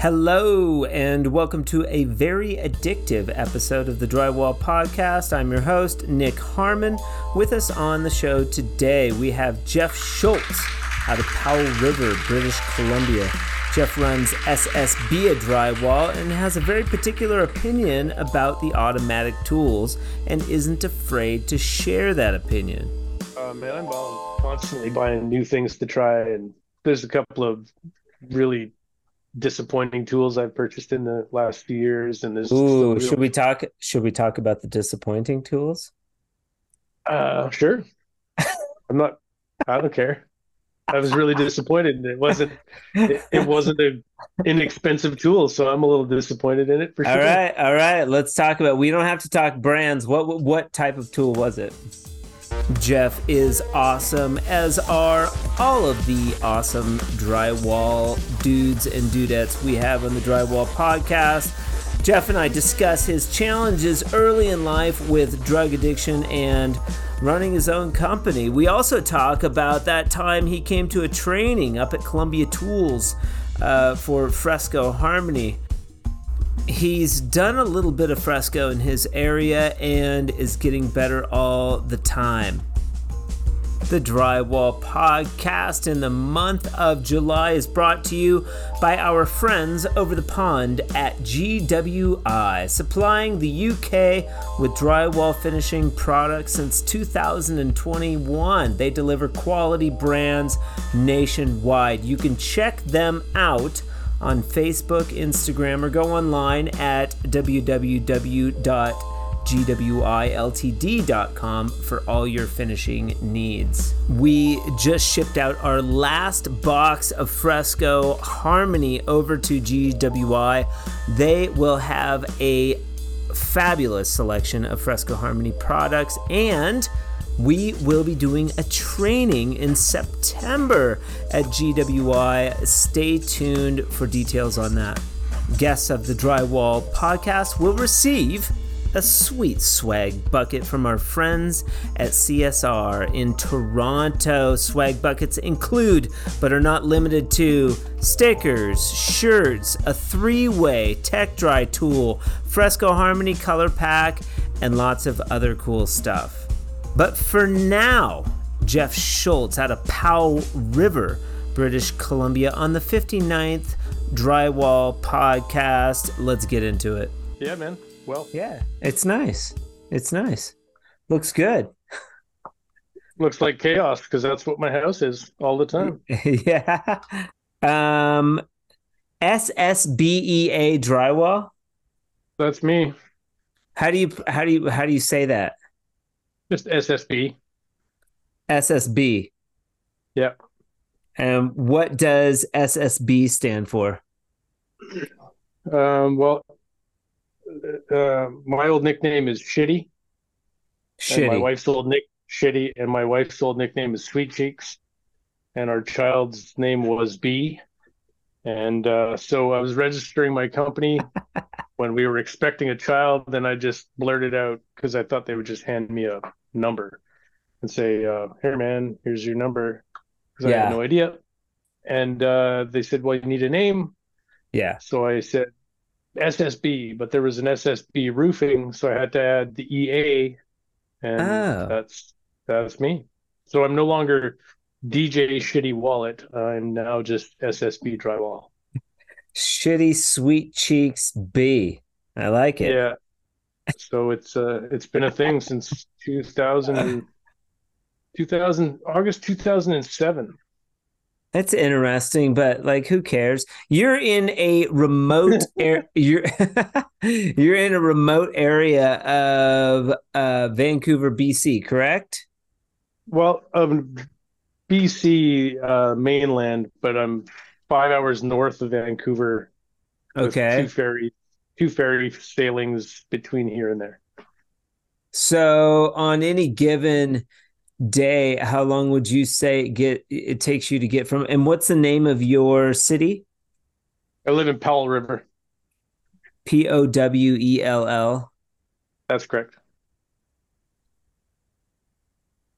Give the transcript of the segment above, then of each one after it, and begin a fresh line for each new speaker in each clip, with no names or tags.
Hello, and welcome to a very addictive episode of the Drywall Podcast. I'm your host, Nick Harmon. With us on the show today, we have Jeff Schulz out of Powell River, British Columbia. Jeff runs SSB Drywall and has a very particular opinion about the automatic tools and isn't afraid to share that opinion.
Uh, man, I'm constantly buying new things to try, and there's a couple of really disappointing tools I've purchased in the last few years. And there's
Ooh, real... should we talk? Should we talk about the disappointing tools?
Uh, sure. I'm not. I don't care. I was really disappointed. It wasn't. It, it wasn't an inexpensive tool, so I'm a little disappointed in it for sure.
All right, all right. Let's talk about. We don't have to talk brands. What what type of tool was it? Jeff is awesome, as are all of the awesome drywall dudes and dudettes we have on the Drywall Podcast. Jeff and I discuss his challenges early in life with drug addiction and running his own company. We also talk about that time he came to a training up at Columbia Tools uh, for Fresco Harmony. He's done a little bit of fresco in his area and is getting better all the time. The Drywall Podcast in the month of July is brought to you by our friends over the pond at GWI, supplying the UK with drywall finishing products since 2021. They deliver quality brands nationwide. You can check them out on Facebook, Instagram, or go online at www.gwiltd.com for all your finishing needs. We just shipped out our last box of Fresco Harmony over to GWI. They will have a fabulous selection of Fresco Harmony products and we will be doing a training in September at GWI. Stay tuned for details on that. Guests of the Drywall podcast will receive a sweet swag bucket from our friends at CSR in Toronto. Swag buckets include, but are not limited to, stickers, shirts, a three way tech dry tool, Fresco Harmony color pack, and lots of other cool stuff. But for now, Jeff Schulz out of Powell River, British Columbia, on the 59th Drywall podcast. Let's get into it.
Yeah, man. Well,
yeah, it's nice. It's nice. Looks good.
Looks like chaos because that's what my house is all the time.
yeah. Um, SSBEA drywall.
That's me.
How do you how do you how do you say that?
Just SSB.
SSB.
Yep.
And what does SSB stand for?
Um, well, uh, my old nickname is Shitty.
Shitty.
my wife's old nick Shitty, and my wife's old nickname is Sweet Cheeks, and our child's name was B. And uh, so I was registering my company when we were expecting a child, then I just blurted out because I thought they would just hand me a number and say, uh, "Here, man, here's your number," because yeah. I had no idea. And uh, they said, "Well, you need a name."
Yeah.
So I said SSB, but there was an SSB roofing, so I had to add the EA, and oh. that's that's me. So I'm no longer DJ Shitty Wallet. I'm now just SSB Drywall.
Shitty Sweet Cheeks B. I like it.
Yeah. So it's uh it's been a thing since 2000, 2000 August 2007.
That's interesting, but like, who cares? You're in a remote air. You're you're in a remote area of uh, Vancouver, BC, correct?
Well, um, BC uh, mainland, but I'm five hours north of Vancouver.
Okay.
Two ferry, two ferry sailings between here and there.
So, on any given day, how long would you say it get it takes you to get from? And what's the name of your city?
I live in Powell River.
P O W E L L.
That's correct.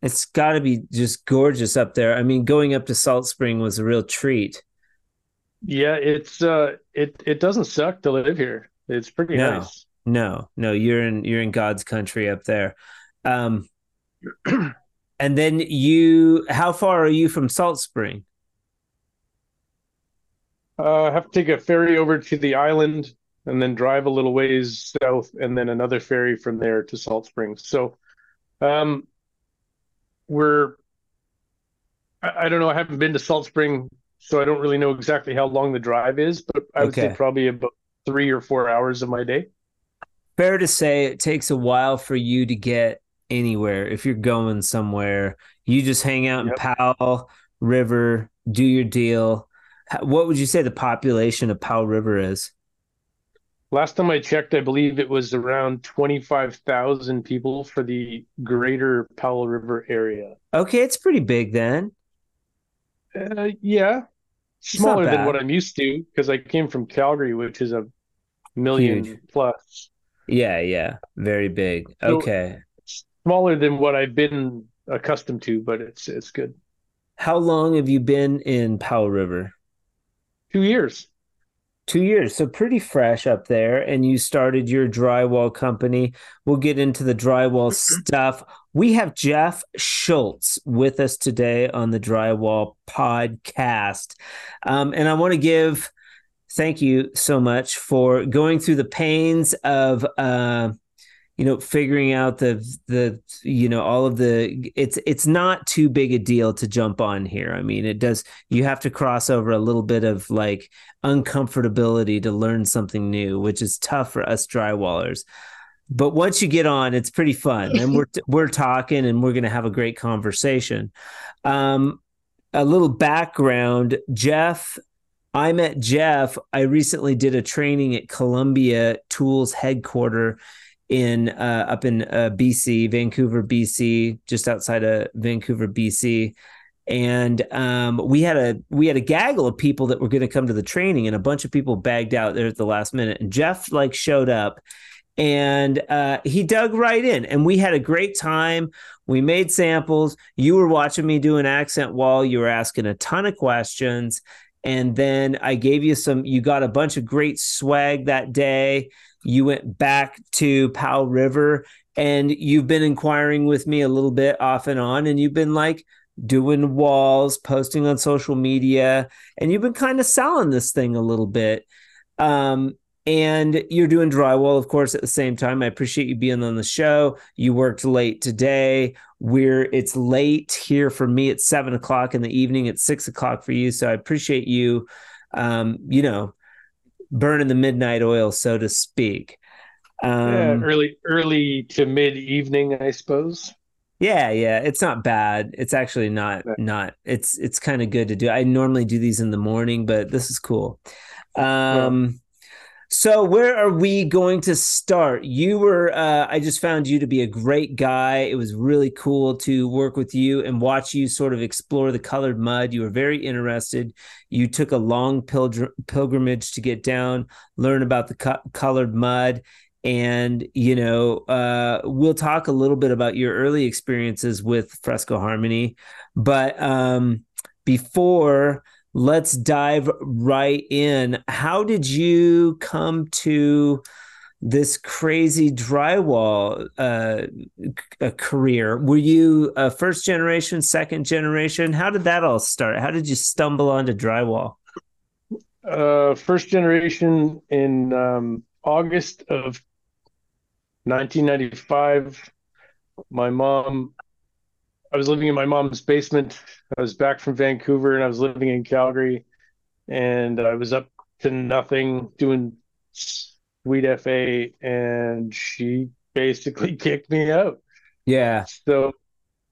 It's got to be just gorgeous up there. I mean, going up to Salt Spring was a real treat.
Yeah, it's uh it it doesn't suck to live here. It's pretty
No.
nice.
No, no, you're in you're in God's country up there. Um, and then you, how far are you from Salt Spring?
Uh, I have to take a ferry over to the island and then drive a little ways south and then another ferry from there to Salt Springs. So, um, we're, I, I don't know, I haven't been to Salt Spring, so I don't really know exactly how long the drive is, but I would say probably about three or four hours of my day.
Fair to say it takes a while for you to get anywhere. If you're going somewhere, you just hang out in
Yep.
Powell River, do your deal. What would you say the population of Powell River is?
Last time I checked, I believe it was around 25,000 people for the greater Powell River area.
Okay, it's pretty big then.
Uh, yeah, smaller than what I'm used to because I came from Calgary, which is a million
Huge.
plus.
Yeah, yeah, very big.
So-
Okay.
Smaller than what I've been accustomed to, but it's it's good.
How long have you been in Powell River?
Two years.
Two years, so pretty fresh up there. And you started your drywall company. We'll get into the drywall mm-hmm. stuff. We have Jeff Schulz with us today on the Drywall Podcast. Um, and I want to give thank you so much for going through the pains of uh, you know figuring out the the you know all of the it's it's not too big a deal to jump on here i mean it does you have to cross over a little bit of like uncomfortability to learn something new which is tough for us drywallers but once you get on it's pretty fun and we're we're talking and we're going to have a great conversation um a little background jeff I met Jeff. I recently did a training at Columbia Tools headquarter in uh, up in uh, BC, Vancouver, BC, just outside of Vancouver, BC. And um, we had a we had a gaggle of people that were going to come to the training, and a bunch of people bagged out there at the last minute. And Jeff like showed up, and uh, he dug right in, and we had a great time. We made samples. You were watching me do an accent wall. You were asking a ton of questions and then I gave you some. You got a bunch of great swag that day. You went back to Powell River, and you've been inquiring with me a little bit off and on, and you've been like doing walls, posting on social media, and you've been kind of selling this thing a little bit. Um, and you're doing drywall, of course, at the same time. I appreciate you being on the show. You worked late today. We're it's late here for me. It's seven o'clock in the evening. It's six o'clock for you. So I appreciate you, um, you know, burning the midnight oil, so to speak.
Yeah,
Um,
early early to mid evening, I suppose.
Yeah, yeah, it's not bad. It's actually not not. It's it's kind of good to do. I normally do these in the morning, but this is cool. Um so where are we going to start? You were uh I just found you to be a great guy. It was really cool to work with you and watch you sort of explore the colored mud. You were very interested. You took a long pilgr- pilgrimage to get down, learn about the co- colored mud and you know uh, we'll talk a little bit about your early experiences with fresco harmony but um, before let's dive right in. How did you come to this crazy drywall uh, career? Were you a first generation second generation? How did that all start? How did you stumble onto drywall?
Uh, first generation in um, August of 1995. My mom, I was living in my mom's basement. I was back from Vancouver and I was living in Calgary, and I was up to nothing doing sweet FA, and she basically kicked me out.
yeah
So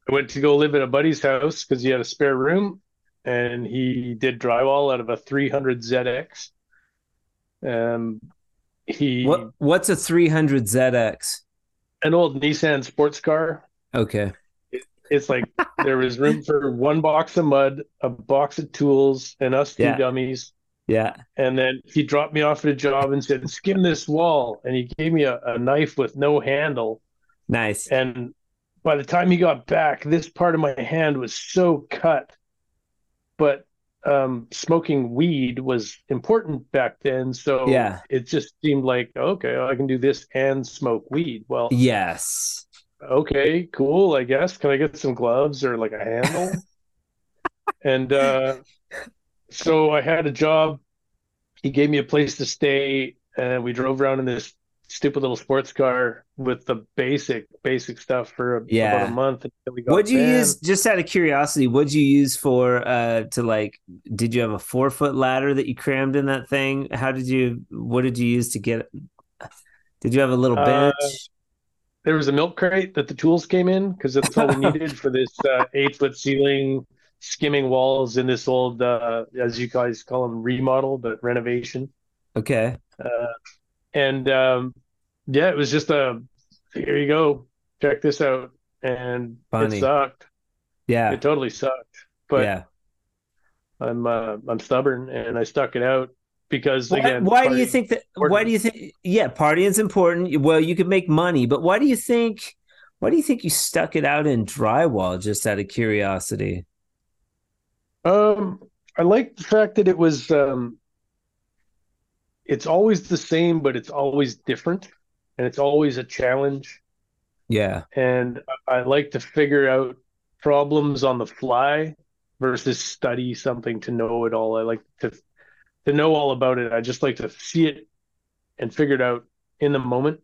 I went to go live at a buddy's house because he had a spare room and he did drywall out of a 300 ZX. Um, he
what what's a 300 zx
an old Nissan sports car.
okay
It's like there was room for one box of mud, a box of tools, and us two
Yeah.
dummies.
yeah
And then he dropped me off at a job and said, "Skim this wall." And he gave me a, a knife with no handle.
nice
And by the time he got back, this part of my hand was so cut. But um, smoking weed was important back then. So
Yeah.
it just seemed like, okay, I can do this and smoke weed. Well,
Yes.
Okay, cool, I guess. Can I get some gloves or like a handle? And uh, so I had a job. He gave me a place to stay, and we drove around in this stupid little sports car with the basic, basic stuff for a,
Yeah.
about a month until we got
What'd you
a van.
use just out of curiosity, what'd you use for uh to like did you have a four foot ladder that you crammed in that thing? How did you what did you use to get did you have a little
Uh,
bench?
There was a milk crate that the tools came in because that's all we needed for this uh, eight foot ceiling, skimming walls in this old, uh, as you guys call them, remodel, but renovation.
Okay.
Uh, and um, yeah, it was just a here you go, check this out, and
Funny.
it sucked.
Yeah.
It totally sucked, but
yeah.
I'm uh, I'm stubborn and I stuck it out because
Why,
again,
why do you think that? Why do you think? Yeah, partying's important. Well, you could make money, but why do you think? Why do you think you stuck it out in drywall? Just out of curiosity.
Um, I like the fact that it was um it's always the same, but it's always different and it's always a challenge.
Yeah.
And I I like to figure out problems on the fly versus study something to know it all. I like to to know all about it. I just like to see it and figure it out in the moment.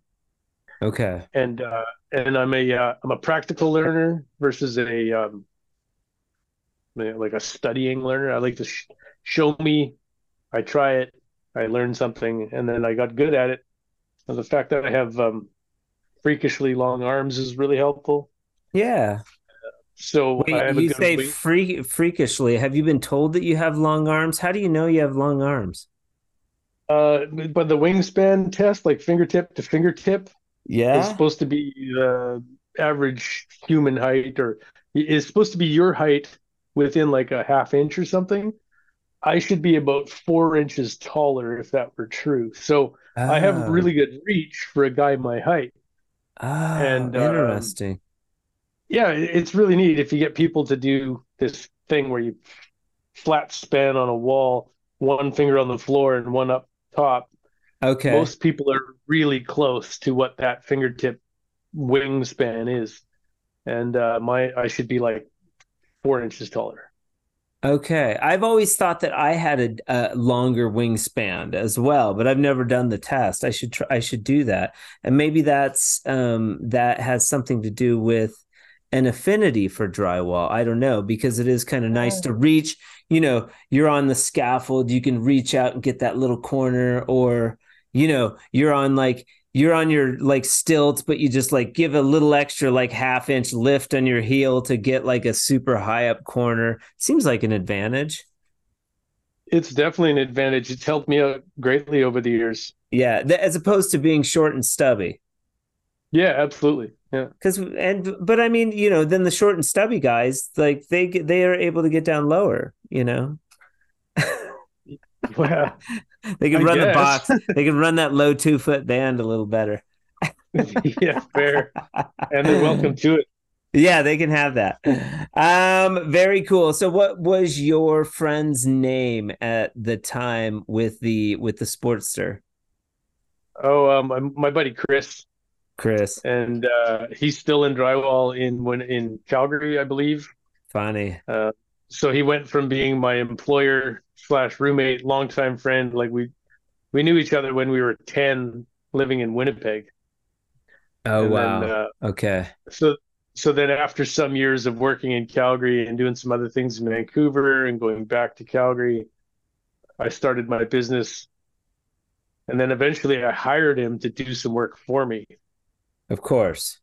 Okay.
And uh and I'm a uh, I'm a practical learner versus a um like a studying learner. I like to sh show me, I try it, I learn something, and then I got good at it. And the fact that I have um, freakishly long arms is really helpful.
Yeah.
So
Wait, you say freakishly. Have you been told that you have long arms? How do you know you have long arms?
Uh, but the wingspan test, like fingertip to fingertip,
yeah, is
supposed to be the average human height, or is supposed to be your height within like a half inch or something. I should be about four inches taller if that were true. So I have
Oh.
really good reach for a guy my height.
Oh,
and, um,
interesting.
Yeah, it's really neat if you get people to do this thing where you flat span on a wall, one finger on the floor and one up top.
Okay.
Most people are really close to what that fingertip wingspan is. And uh, my I should be like four inches taller.
Okay. I've always thought that I had a, a longer wingspan as well, but I've never done the test. I should try, I should do that. And maybe that's um that has something to do with an affinity for drywall. I don't know because it is kind of nice to reach, you know, you're on the scaffold, you can reach out and get that little corner or you know, you're on like you're on your like stilts, but you just like give a little extra like half inch lift on your heel to get like a super high up corner. Seems like an advantage.
It's definitely an advantage. It's helped me out greatly over the years.
Yeah, th- as opposed to being short and stubby.
Yeah, absolutely. Yeah.
Because and but I mean, you know, then the short and stubby guys like they they are able to get down lower. You know,
Well,
they can
I
run the box. They can run that low two foot band a little better.
yeah, fair. And they're welcome to it.
Yeah, they can have that. Um, very cool. So, what was your friend's name at the time with the with the Sportster,
Oh, um, my buddy Chris,
Chris?
and uh, he's still in drywall in when in Calgary, I believe.
Funny.
So he went from being my employer slash roommate, longtime friend. Like we we knew each other when we were 10, living in Winnipeg.
Oh
And
wow.
then, uh,
okay.
so so then after some years of working in Calgary and doing some other things in Vancouver and going back to Calgary, I started my business. And then eventually I hired him to do some work for me.
Of course.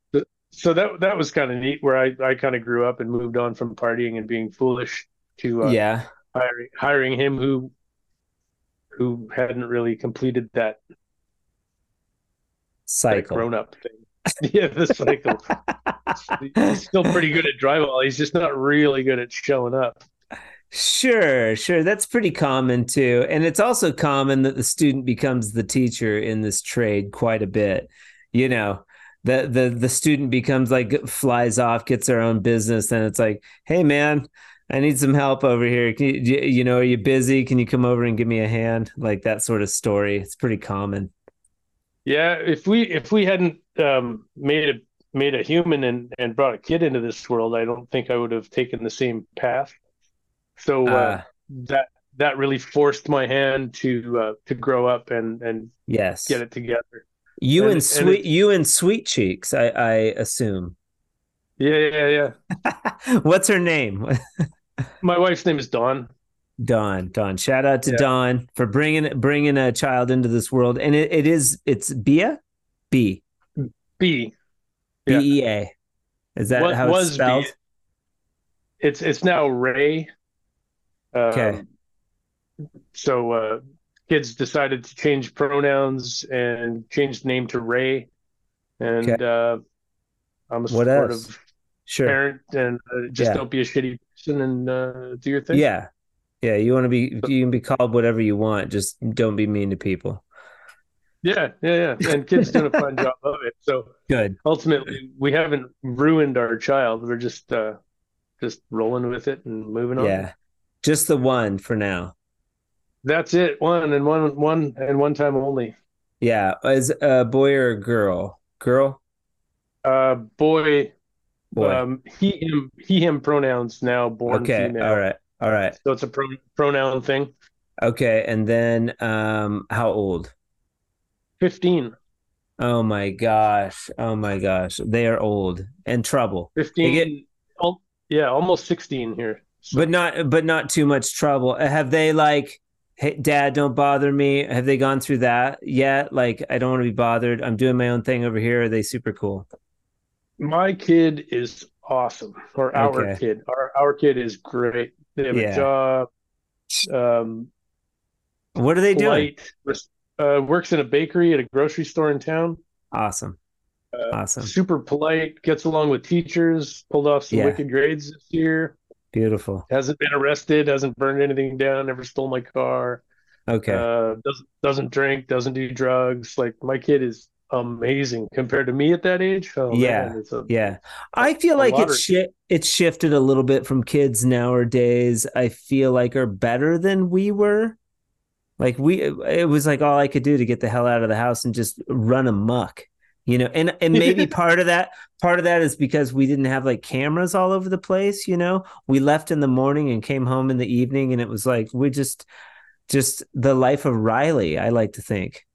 So that that was kind of neat where I, I kind of grew up and moved on from partying and being foolish to uh,
yeah.
hiring hiring him who who hadn't really completed that, that
Cycle.
grown up thing. yeah, the cycle. He's still pretty good at drywall. He's just not really good at showing up.
Sure, sure. That's pretty common too. And it's also common that the student becomes the teacher in this trade quite a bit. You know, the the the student becomes like flies off, gets their own business, and it's like, hey man, I need some help over here. Can you, you know, are you busy? Can you come over and give me a hand? Like that sort of story. It's pretty common.
Yeah, if we if we hadn't um, made a made a human and and brought a kid into this world, I don't think I would have taken the same path. So uh,
Uh,
that that really forced my hand to uh, to grow up and and
yes.
get it together.
You
and-
and,
and
sweet
it-
you and sweet cheeks, I, I assume.
Yeah, yeah, yeah.
What's her name?
My wife's name is Dawn.
Dawn. Dawn. Shout out to
Yeah.
Dawn for bringing bringing a child into this world. And it, it is it's Bia? B.
B.
B. E A. Is that
What
how it's
was
spelled?
It's it's now Ray. Um,
Okay.
So uh, kids decided to change pronouns and change the name to Ray, and
Okay.
uh, I'm a supportive
Sure.
parent, and uh, just
Yeah.
don't be a shitty person and uh, do your thing.
Yeah. Yeah. You want to be you can be called whatever you want. Just don't be mean to people.
yeah, yeah, yeah. And kids doing a fun job of it. So
Good.
ultimately, we haven't ruined our child. We're just uh, just rolling with it and moving on.
Yeah. Just the one for now.
That's it. One and one, one and one time only.
Yeah. Is a boy or a girl? Girl?
Uh, boy,
Boy.
um, he, him, he, him pronouns now. Born
okay.
female.
All right. All right.
So it's a pro- pronoun thing.
Okay. And then um how old?
Fifteen.
Oh my gosh. Oh my gosh. They are old and trouble.
Fifteen. al- yeah, almost sixteen here. So-
But not but not too much trouble. Have they like hey dad, don't bother me? Have they gone through that yet? Like I don't want to be bothered. I'm doing my own thing over here. Are they super cool?
my kid is awesome, or our
Okay.
kid. Our our kid is great. They have
Yeah.
a job. Um,
What are they doing?
polite. res- Uh, works in a bakery at a grocery store in town.
Awesome.
Uh,
Awesome.
Super polite. Gets along with teachers. Pulled off some
Yeah.
wicked grades this year.
Beautiful.
Hasn't been arrested. Hasn't burned anything down. Never stole my car.
Okay.
Uh, doesn't doesn't drink. Doesn't do drugs. Like my kid is amazing compared to me at that age. Oh
Yeah.
man, a,
Yeah. I feel like it's shi it's shifted a little bit from kids nowadays. I feel like are better than we were. Like we it was like all I could do to get the hell out of the house and just run amok. You know, and and maybe part of that part of that is because we didn't have like cameras all over the place, you know. We left in the morning and came home in the evening and it was like we just just the life of Riley, I like to think.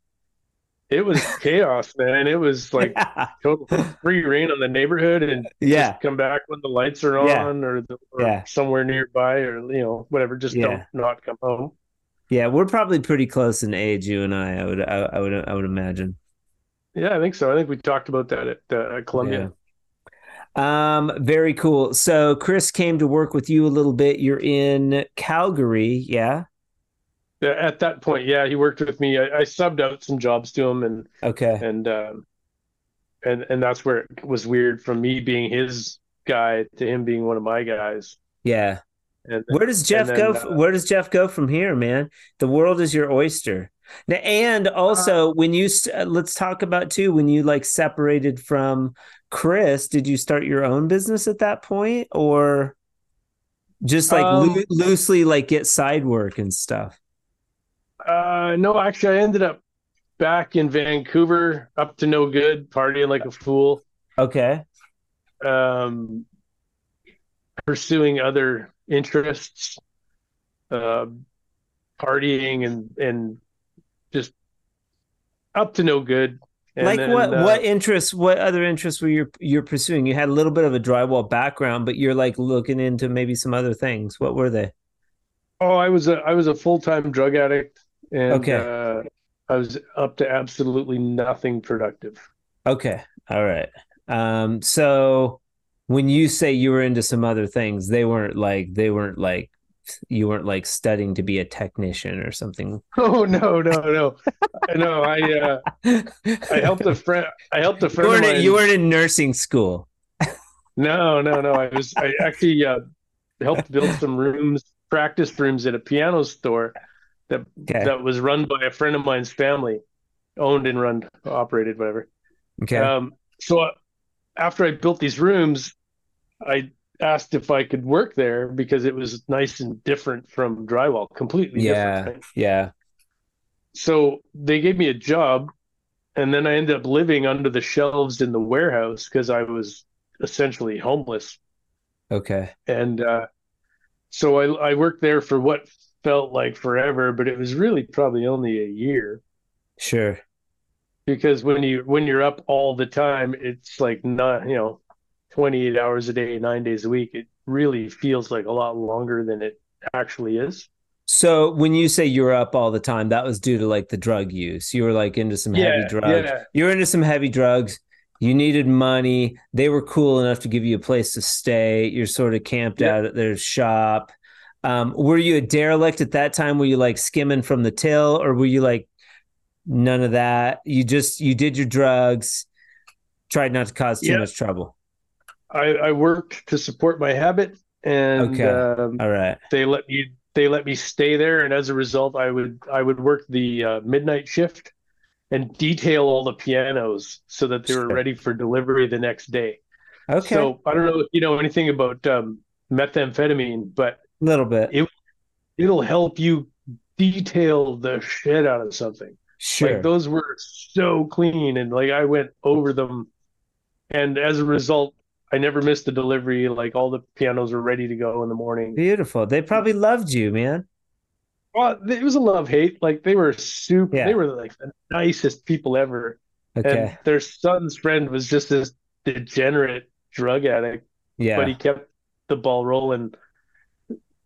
It was chaos, man. It was like total free reign on the neighborhood and
yeah.
come back when the lights are
Yeah.
on or, the, or
Yeah.
somewhere nearby or you know whatever. Just
Yeah.
don't not come home.
Yeah, we're probably pretty close in age, you and I. I would, I, I would, I would imagine.
Yeah, I think so. I think we talked about that at, uh, Columbia.
Um, very cool. So Chris came to work with you a little bit. You're in Calgary, yeah?
Yeah, At that point, yeah, he worked with me. I, I subbed out some jobs to him, and
Okay.
and um, and and that's where it was weird from me being his guy to him being one of my guys.
Yeah.
And
Where does Jeff
then,
go?
uh,
Where does Jeff go from here, man? The world is your oyster. Now, and
Uh,
also, when you uh, let's talk about too when you like separated from Chris, did you start your own business at that point, or just like
Um,
loo- loosely like get side work and stuff?
Uh, no, actually, I ended up back in Vancouver, up to no good, partying like a fool,
Okay.
um, pursuing other interests, uh, partying and and up to no good. And
like
then,
what
uh,
what interests what other interests were you you're pursuing you had a little bit of a drywall background but you're like looking into maybe some other things what were they
Oh, I was a I was a full-time drug addict, and
Okay.
uh, I was up to absolutely nothing productive.
okay all right um so when you say you were into some other things they weren't like they weren't like you weren't like studying to be a technician or something
Oh no, no, no, no! I uh, I helped a friend. I helped a friend of
weren't,
mine.
you weren't in nursing school
No, no, no. I was I actually uh, helped build some rooms, practice rooms at a piano store that
okay
that was run by a friend of mine's family, owned and run, operated, whatever.
okay
Um, so after I built these rooms, I asked if I could work there because it was nice and different from drywall, completely
Yeah.
different. right?
Yeah.
So they gave me a job, and then I ended up living under the shelves in the warehouse because I was essentially homeless.
Okay.
And uh, so I, I worked there for what felt like forever, but it was really probably only a year
Sure.
because when you when you're up all the time, it's like not, you know, 28 hours a day, nine days a week. It really feels like a lot longer than it actually is.
So when you say you were up all the time, that was due to like the drug use. You were like into some heavy drugs.
yeah.
You were into some heavy drugs. You needed money. They were cool enough to give you a place to stay. You're sort of camped
Yeah.
out at their shop. Um, were you a derelict at that time? Were you like skimming from the till, or were you like none of that? You just you did your drugs, tried not to cause too
Yeah.
much trouble.
I, I worked to support my habit, and
Okay.
um,
All right.
they let me they let me stay there, and as a result, I would I would work the uh, midnight shift and detail all the pianos so that they were ready for delivery the next day.
Okay.
So I don't know if you know anything about um, methamphetamine, but
a little bit.
It- it'll help you detail the shit out of something.
sure.
Like those were so clean, and like I went over them, and as a result, I never missed the delivery. Like all the pianos were ready to go in the morning.
Beautiful. They probably loved you, man.
Well, it was a love hate. Like they were super.
Yeah.
They were like the nicest people ever.
Okay.
And their son's friend was just this degenerate drug addict,
yeah.
but he kept the ball rolling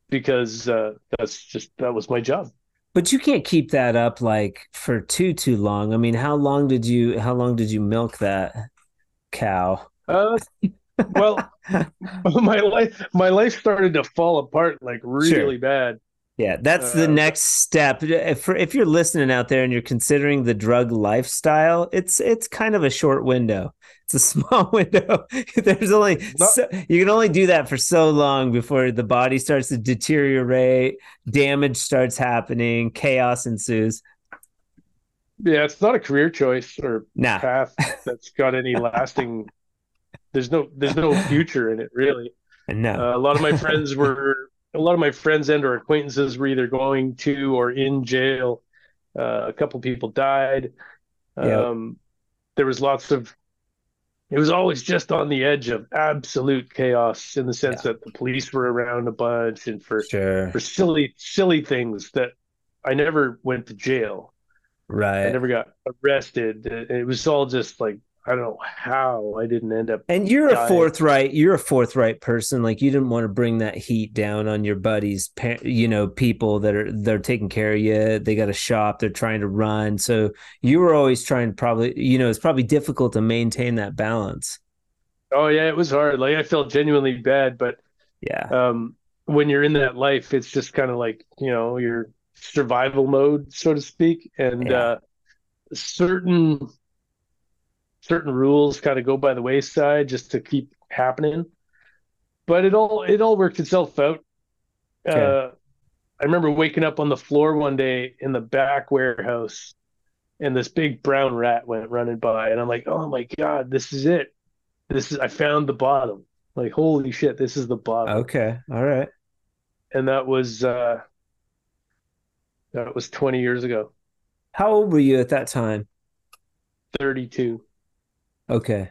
because uh, that's just that was my job.
But you can't keep that up like for too too long. I mean, how long did you how long did you milk that cow?
Uh, well, my life my life started to fall apart like really bad.
Yeah, that's the
Uh,
next step. If if you're listening out there and you're considering the drug lifestyle, it's it's kind of a short window. It's a small window. There's only
Not-
so, you can only do that for so long before the body starts to deteriorate, damage starts happening, chaos ensues.
Yeah, it's not a career choice or
Nah,
path that's got any lasting. There's no there's no future in it really.
no.
Uh, a lot of my friends were a lot of my friends and or acquaintances were either going to or in jail. Uh, a couple people died.
Yep.
Um, there was lots of. It was always just on the edge of absolute chaos in the sense that the police were around a bunch and for
sure.
for silly silly things that I never went to jail.
Right.
I never got arrested. It was all just like I don't know how I didn't end up.
And you're a forthright. You're a forthright person. Like you didn't want to bring that heat down on your buddies. You know, people that are they're taking care of you. They got a shop. They're trying to run. So you were always trying to probably. You know, it's probably difficult to maintain that balance.
Oh yeah, it was hard. Like I felt genuinely bad, but
Yeah.
um, when you're in that life, it's just kind of like you know your survival mode, so to speak, and
Yeah.
uh, certain certain rules kind of go by the wayside just to keep happening. But it all it all worked itself out.
Okay.
Uh, I remember waking up on the floor one day in the back warehouse, and this big brown rat went running by, and I'm like, "Oh my God, this is it! This is I found the bottom! Like, holy shit, this is the bottom!"
Okay. All right.
and that was uh that was 20 years ago
How old were you at that time?
32
Okay.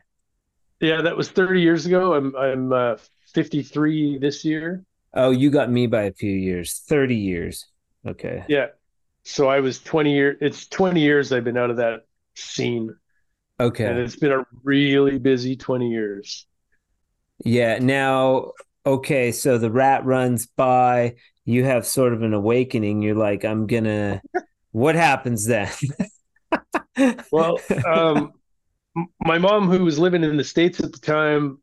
yeah that was 30 years ago i'm i'm uh 53 this year
Oh, you got me by a few years. Thirty years. Okay.
yeah so i was 20 years it's 20 years i've been out of that scene
Okay.
and it's been a really busy 20 years
Yeah. Now, okay. So the rat runs by. You have sort of an awakening. You're like, I'm gonna. What happens then?
well um my mom who was living in the states at the time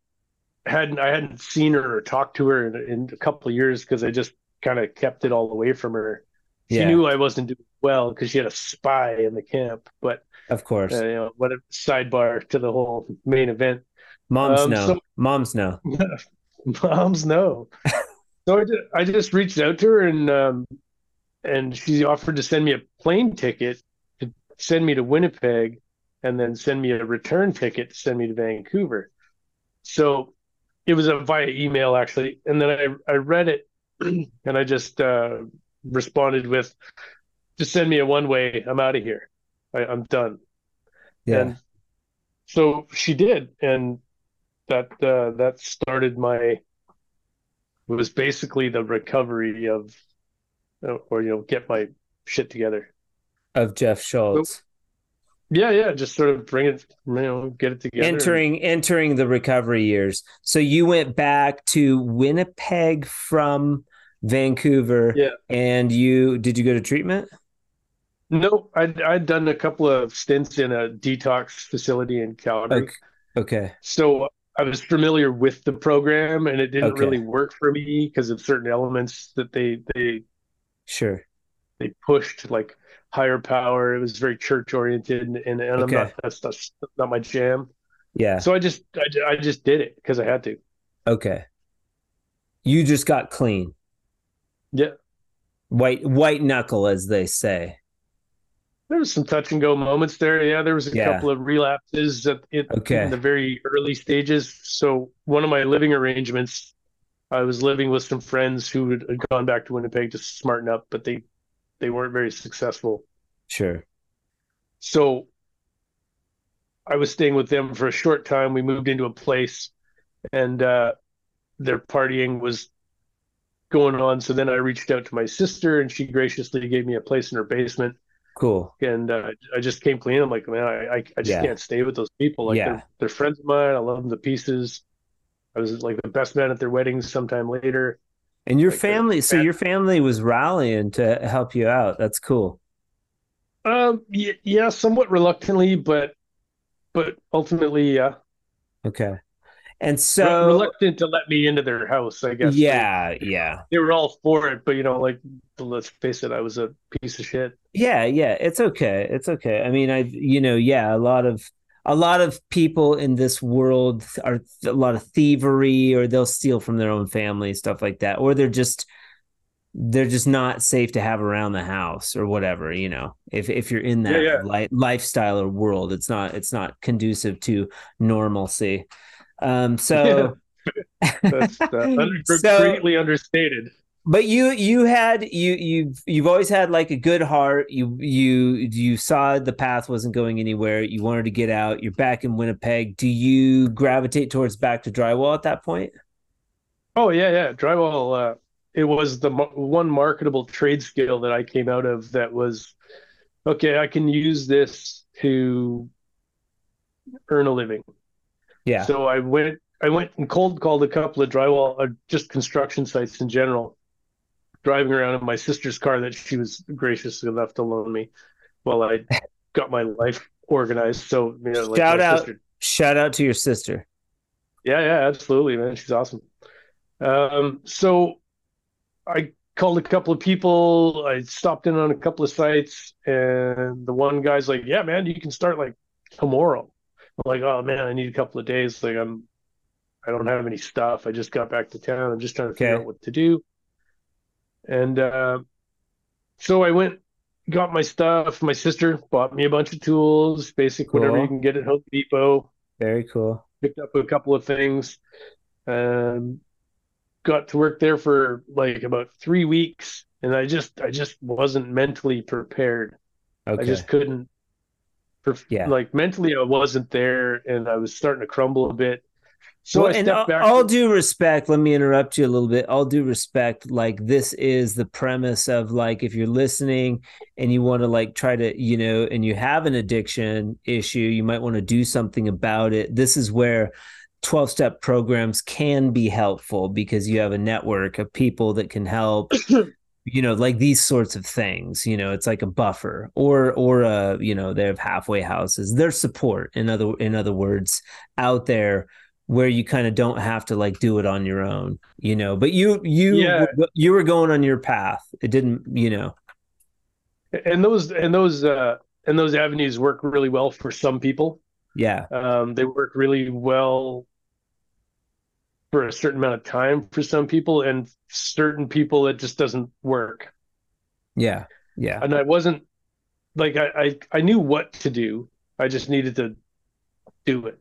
hadn't i hadn't seen her or talked to her in, in a couple of years because i just kind of kept it all away from her she
Yeah.
knew i wasn't doing well because she had a spy in the camp but
Of course.
uh, you know what a sidebar to the whole main event
Moms
um,
know.
so-
Moms know.
moms know so I just, I just reached out to her and um and she offered to send me a plane ticket to send me to Winnipeg and then send me a return ticket to send me to Vancouver so it was a via email actually, and then I I read it, and I just uh, responded with, "Just send me a one way. I'm out of here. I, I'm done."
Yeah.
And so she did, and that uh, that started my was basically the recovery of, uh, or you know, get my shit together.
of Jeff Schulz.
Yeah, yeah, just sort of bring it, you know, get it together.
entering entering the recovery years. So you went back to Winnipeg from Vancouver.
Yeah.
And you did you go to treatment?
No, I'd I'd done a couple of stints in a detox facility in Calgary,
Okay. Okay.
so I was familiar with the program, and it didn't
Okay.
really work for me because of certain elements that they they
Sure.
they pushed, like higher power. It was very church oriented, and, and I'm not that's, that's not my jam.
Yeah.
So I just I, I just did it because I had to.
Okay. You just got clean.
Yeah,
White white knuckle as they say.
there was some touch and go moments there. Yeah, there was a
Yeah.
couple of relapses at it
Okay.
in the very early stages. So one of my living arrangements, I was living with some friends who had gone back to Winnipeg to smarten up, but they they weren't very successful.
Sure.
So I was staying with them for a short time. We moved into a place and uh, their partying was going on. So then I reached out to my sister and she graciously gave me a place in her basement.
Cool.
And uh, I just came clean. I'm like, man, I, I, I just
Yeah.
can't stay with those people. Like
Yeah.
they're, they're friends of mine. I love them to pieces. I was like the best man at their weddings sometime later.
And your
Like
family, so your family was rallying to help you out. That's cool.
Um, yeah, yeah, somewhat reluctantly, but but ultimately, yeah,
Okay. And
Re-
so
reluctant to let me into their house. I guess. They-
yeah, yeah.
they were all for it, but you know, like let's face it, I was a piece of shit.
Yeah, yeah, it's okay. It's okay. I mean, I you know, yeah, a lot of a lot of people in this world are a lot of thievery or they'll steal from their own family, stuff like that, or they're just they're just not safe to have around the house or whatever, you know. If if you're in that
Yeah, yeah.
li- lifestyle or world, it's not it's not conducive to normalcy. Um so
That's uh, under,
So-
greatly understated.
But you you had you you've you've always had like a good heart you you you saw the path wasn't going anywhere you wanted to get out you're back in winnipeg do you gravitate towards back to drywall at that point
Oh yeah, yeah. Drywall. Uh, it was the one marketable trade skill that I came out of that was okay. I can use this to earn a living.
yeah
So I went. I went and cold called a couple of drywall, or just construction sites in general. Driving around in my sister's car that she was gracious enough to loan me, while I got my life organized. So you know, like
Shout out.
sister
shout out to your sister
Yeah, yeah, absolutely, man. She's awesome. Um, so I called a couple of people. I stopped in on a couple of sites, and the one guy's like, "Yeah, man, you can start like tomorrow." I'm like, "Oh man, I need a couple of days. Like, I'm, I don't have any stuff. I just got back to town. I'm just trying to figure
Okay.
out what to do." And uh, so I went, got my stuff. My sister bought me a bunch of tools, basic whatever you can get at Home Depot.
Very cool.
Picked up a couple of things um got to work there for like about three weeks. And i just i just wasn't mentally prepared.
Okay.
i just couldn't perf-
Yeah.
like mentally i wasn't there and i was starting to crumble a bit so
well, and all, due respect, let me interrupt you a little bit. All due respect, like this is the premise of like if you're listening and you want to like try to, you know, and you have an addiction issue, you might want to do something about it. This is where 12 step programs can be helpful because you have a network of people that can help you know like these sorts of things you know it's like a buffer or or uh you know they have halfway houses there's support in other in other words out there where you kind of don't have to like do it on your own you know but you you
Yeah.
you were going on your path it didn't you know
and those and those uh and those avenues work really well for some people
yeah
um they work really well for a certain amount of time for some people and certain people it just doesn't work
yeah yeah
and I wasn't like I, I I knew what to do. I just needed to do it.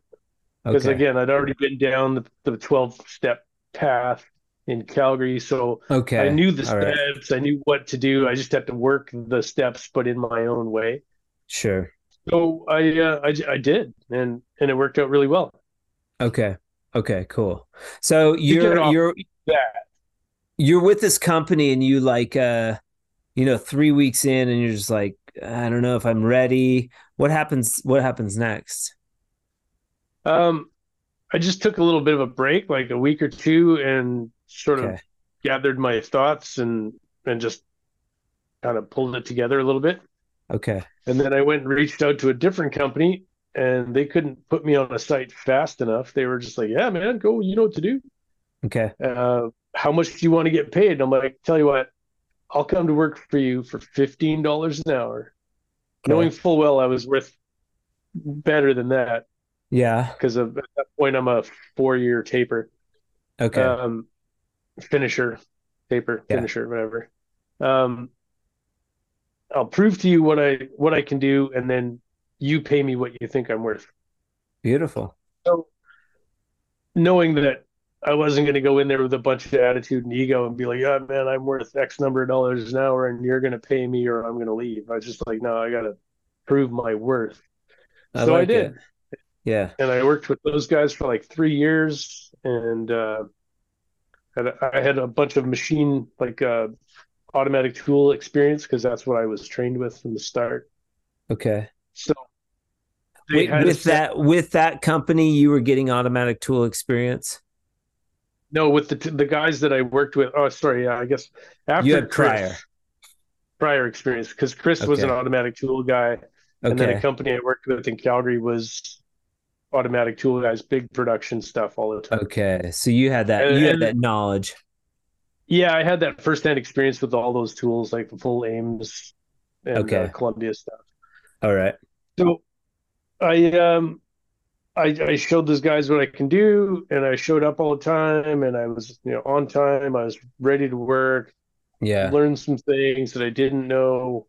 Because
Okay.
again, I'd already been down the, the 12 step path in Calgary. So
Okay.
I knew the
All right.
steps, I knew what to do. I just had to work the steps, but in my own way.
Sure.
So I, uh, I, I did, and, and it worked out really well.
Okay. Okay. Cool. So you're you're
That
you're with this company and you like uh you know three weeks in and you're just like I don't know if I'm ready. What happens? What happens next?
Um, I just took a little bit of a break, like a week or two, and sort of gathered my thoughts and and just kind of pulled it together a little bit.
Okay.
And then I went and reached out to a different company, and they couldn't put me on a site fast enough. They were just like, "Yeah, man, go. You know what to do.
Okay.
Uh, how much do you want to get paid?" And I'm like, "Tell you what, I'll come to work for you for fifteen dollars an hour,
Okay.
knowing full well I was worth better than that
Yeah.
because at that point I'm a four-year taper."
Okay.
um, finisher, paper
Yeah.
finisher, whatever. Um, I'll prove to you what I what I can do, and then you pay me what you think I'm worth.
Beautiful.
So, knowing that I wasn't going to go in there with a bunch of attitude and ego and be like, "Yeah, man, I'm worth X number of dollars an hour, and you're going to pay me, or I'm going to leave." I was just like, "No, I got to prove my worth."
I
so I did.
it. Yeah.
and I worked with those guys for like three years, and uh, I had a bunch of machine like uh, automatic tool experience because that's what I was trained with from the start.
Okay.
So
Wait, with
set-
that with that company, you were getting automatic tool experience.
no, with the the guys that I worked with. Oh, sorry, yeah, I guess after
You had
Chris,
prior.
prior experience because Chris was an automatic tool guy, and then a company I worked with in Calgary was automatic tool guys, big production stuff all the time.
Okay. So you had that.
And-
You had that knowledge.
Yeah, I had that firsthand experience with all those tools, like the full Ames and
Okay.
uh, Columbia stuff.
All right.
So I um I I showed those guys what I can do, and I showed up all the time, and I was you know on time. I was ready to work.
Yeah.
Learned some things that I didn't know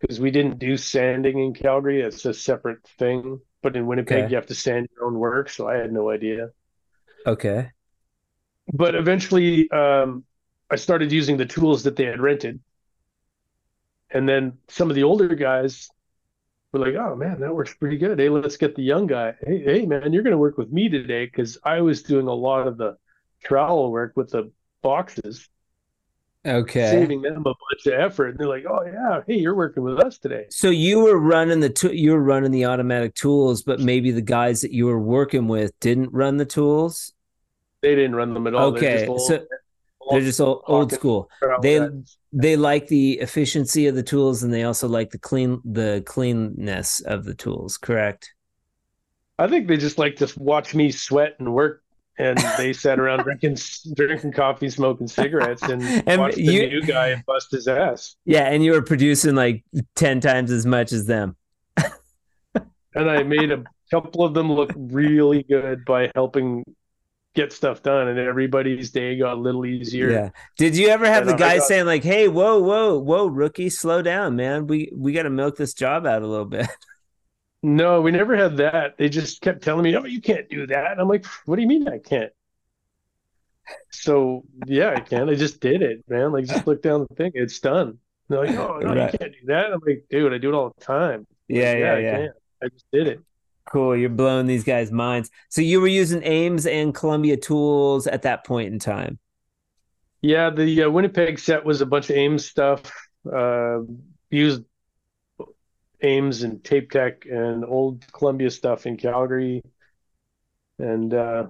because we didn't do sanding in Calgary. It's a separate thing. But in Winnipeg,
Okay.
you have to sand your own work, so I had no idea.
Okay.
But eventually, um, I started using the tools that they had rented. And then some of the older guys were like, oh man, that works pretty good. Hey, let's get the young guy. Hey, hey man, you're going to work with me today because I was doing a lot of the trowel work with the boxes,
Okay.
saving them a bunch of effort. And they're like, oh yeah, hey, you're working with us today.
So you were running the you were running the automatic tools, but maybe the guys that you were working with didn't run the tools.
They didn't run them at all. They're
Okay,
just old,
so They're just old, old school. they- They like the efficiency of the tools, and they also like the clean the cleanness of the tools. Correct.
I think they just like to watch me sweat and work, and they sat around drinking drinking coffee, smoking cigarettes, and,
And
watched the
you-
new guy and bust his ass.
Yeah, and you were producing like ten times as much as them.
And I made a couple of them look really good by helping get stuff done, and everybody's day got a little easier.
Yeah. Did you ever have
And
the guy
got-
saying like, "Hey, whoa, whoa, whoa, rookie, slow down, man. We we got to milk this job out a little bit."
No, we never had that. They just kept telling me, "Oh, you can't do that." And I'm like, "What do you mean I can't?" So yeah, I can. I just did it, man. Like, just look down the thing. It's done. They're like, "Oh, no,
Right.
you can't do that." I'm like, "Dude, I do it all the time."
Yeah, yeah,
I
yeah.
can. I just did it.
Cool. You're blowing these guys' minds. So you were using Ames and Columbia tools at that point in time.
Yeah, the uh, Winnipeg set was a bunch of Ames stuff. Uh, used Ames and Tape Tech and old Columbia stuff in Calgary, and uh,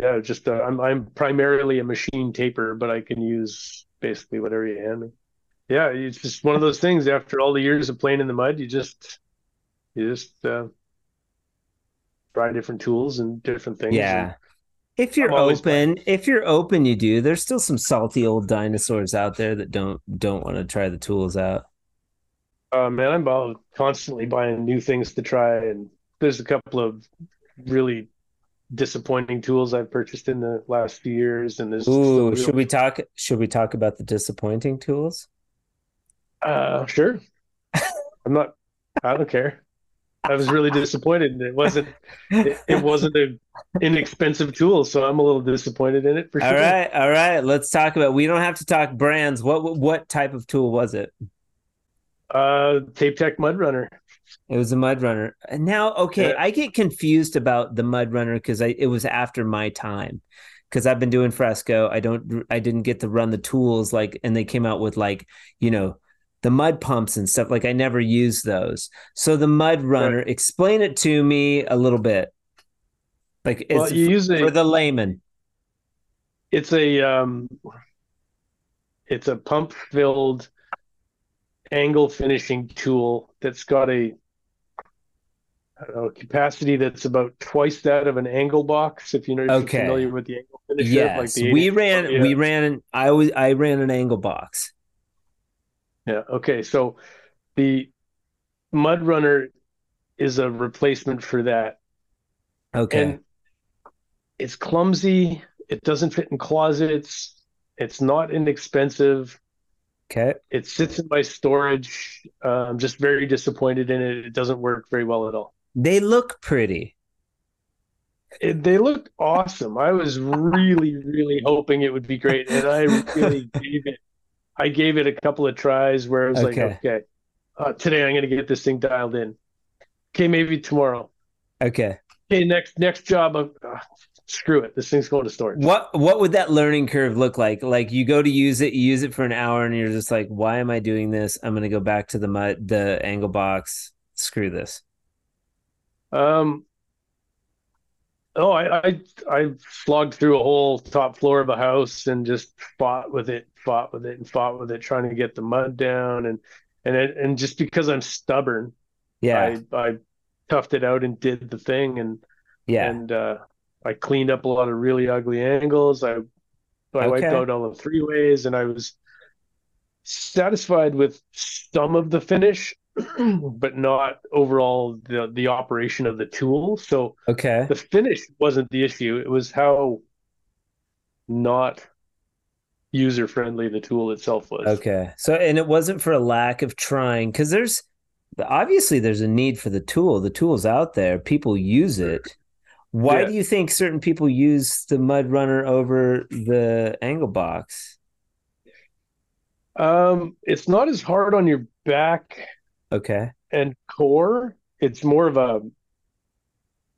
yeah, just uh, I'm I'm primarily a machine taper, but I can use basically whatever you hand me. Yeah, it's just one of those things. After all the years of playing in the mud, you just you just uh, try different tools and different things.
Yeah. If you're open, if you're open, you do. There's still some salty old dinosaurs out there that don't don't want to try the tools out.
Uh, man, I'm about constantly buying new things to try, and there's a couple of really disappointing tools I've purchased in the last few years, and there's
Ooh,
some
should we talk? Should we talk about the disappointing tools?
Uh, sure. I'm not. I don't care. I was really disappointed. It wasn't it, it wasn't an inexpensive tool, so I'm a little disappointed in it for sure.
All right, all right. Let's talk about. We don't have to talk brands. What what type of tool was it?
Uh, Tape Tech Mud Runner.
It was a mud runner. And now, okay,
Yeah.
I get confused about the mud runner because I it was after my time. Because I've been doing fresco. I don't I didn't get to run the tools like and they came out with like, you know, the mud pumps and stuff. Like I never used those. So the mud runner, explain it to me a little bit. Like it's
Well, you use a
for the layman.
it's a um, it's a pump filled angle finishing tool that's got a know, capacity that's about twice that of an angle box. If you know,
okay.
you're familiar with the angle finisher,
Yes.
the
we ran
yeah.
we ran I was I ran an angle box.
Yeah. Okay. So the Mud Runner is a replacement for that.
Okay.
And it's clumsy. It doesn't fit in closets. It's not inexpensive.
Okay.
It sits in my storage. Uh, I'm just very disappointed in it. It doesn't work very well at all.
They look pretty.
It, they look awesome. I was really, really hoping it would be great, and I really gave it. I gave it a couple of tries where I was
Okay.
like, okay, uh, today I'm going to get this thing dialed in. Okay, maybe tomorrow.
Okay.
Okay, next next job. Uh, screw it. This thing's going to storage.
What what would that learning curve look like? Like you go to use it, you use it for an hour, and you're just like, "Why am I doing this? I'm gonna go back to the mud, the angle box. Screw this."
Um. Oh, I, I I slogged through a whole top floor of a house and just fought with it, fought with it, and fought with it, trying to get the mud down, and and it, and just because I'm stubborn,
Yeah,
I I toughed it out and did the thing, and
yeah,
and uh, I cleaned up a lot of really ugly angles. I I wiped out all the three ways, and I was satisfied with some of the finish, but not overall the the operation of the tool. So
okay,
the finish wasn't the issue; it was how not user friendly the tool itself was.
okay. So, and it wasn't for a lack of trying, because there's obviously there's a need for the tool. The tool's out there. People use it. Why
Yeah.
do you think certain people use the mud runner over the angle box?
Um, it's not as hard on your back
Okay,
and core, it's more of a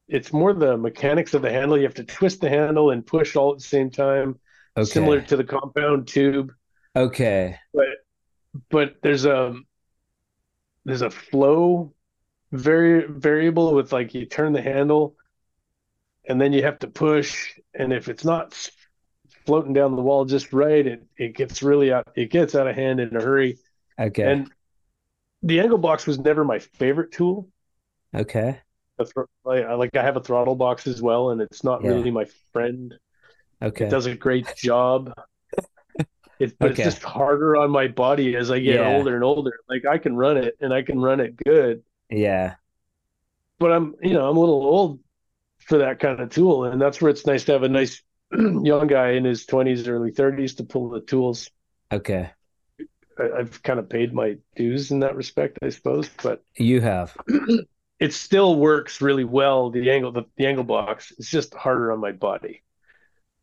it's more the mechanics of the handle. You have to twist the handle and push all at the same time,
okay,
similar to the compound tube.
okay,
But but there's a there's a flow very variable with like you turn the handle and then you have to push, and if it's not floating down the wall just right, it it gets really out it gets out of hand in a hurry.
okay,
And the angle box was never my favorite tool.
okay,
a thr- like, I- like I have a throttle box as well, and it's not
Yeah.
really my friend.
okay.
It does a great job. It, but
Okay.
it's just harder on my body as I get
Yeah.
older and older. Like I can run it and I can run it good,
Yeah.
but I'm, you know, I'm a little old for that kind of tool. And that's where it's nice to have a nice young guy in his 20s, early 30s to pull the tools.
Okay.
I, I've kind of paid my dues in that respect, I suppose, but
You have.
it still works really well. The angle, the, the angle box, it's just harder on my body.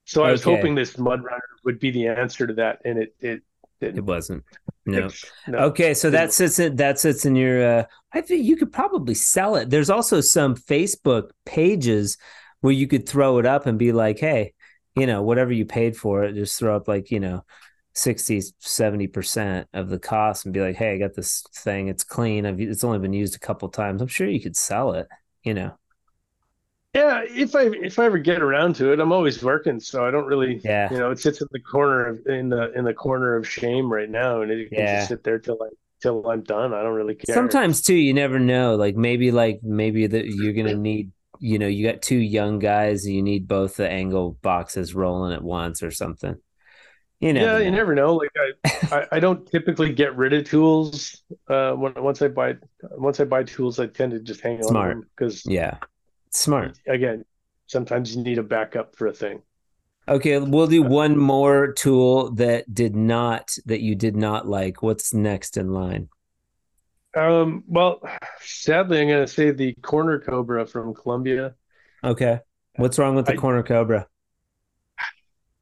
So I was
Okay.
hoping this mud runner would be the answer to that, and it it
It
didn't.
wasn't. No.
No.
Okay, so that sits in that sits in your uh I think you could probably sell it. There's also some Facebook pages where you could throw it up and be like, "Hey, you know, whatever you paid for it, just throw up like, you know, 60 70% of the cost and be like, "Hey, I got this thing. It's clean. I've it's only been used a couple times. I'm sure you could sell it, you know."
Yeah, if I if I ever get around to it, I'm always working, so I don't really.
Yeah.
You know, it sits in the corner of in the in the corner of shame right now, and it can
Yeah.
just sit there till I till I'm done. I don't really care.
Sometimes too, you never know. Like maybe like maybe that you're gonna need, you know, you got two young guys, you need both the angle boxes rolling at once or something. You know.
yeah, you never know. Like I, I, I don't typically get rid of tools. Uh, when once I buy once I buy tools, I tend to just hang on
Smart.
them because
Yeah. Smart.
again, sometimes you need a backup for a thing.
Okay, we'll do one more tool that did not that you did not like. What's next in line?
Um, well, sadly, I'm going to say the corner cobra from Columbia.
Okay. What's wrong with the
I-
corner cobra?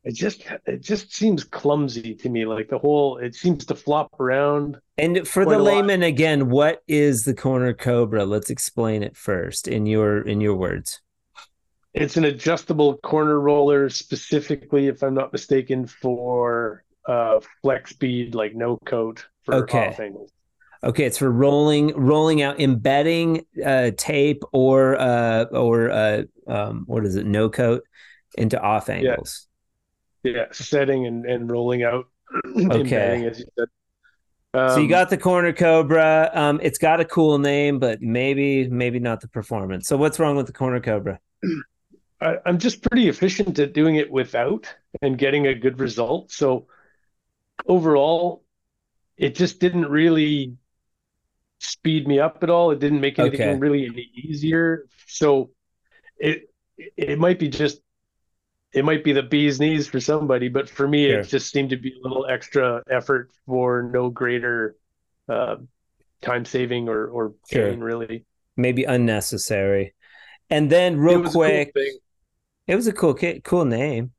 It just it just seems clumsy to me. Like the whole, it seems to flop around.
And for the
a lot.
layman again, what is the corner cobra? Let's explain it first in your in your words.
It's an adjustable corner roller, specifically, if I'm not mistaken, for uh, flex speed, like no coat for
Okay.
off angles.
Okay, it's for rolling rolling out embedding uh tape or uh or uh um what is it, no coat into off angles.
Yeah, setting and, and rolling out.
Okay.
as you said.
so you
Um,
got the corner cobra. Um it's got a cool name, but maybe maybe not the performance. So what's wrong with the corner cobra?
I, I'm just pretty efficient at doing it without and getting a good result. So overall, it just didn't really speed me up at all. It didn't make anything
Okay.
really any easier. So it it might be just it might be the bee's knees for somebody, but for me,
Sure.
it just seemed to be a little extra effort for no greater uh, time saving or or
Sure.
pain really.
Maybe unnecessary. And then real
was a cool
quick, it was a cool cool name.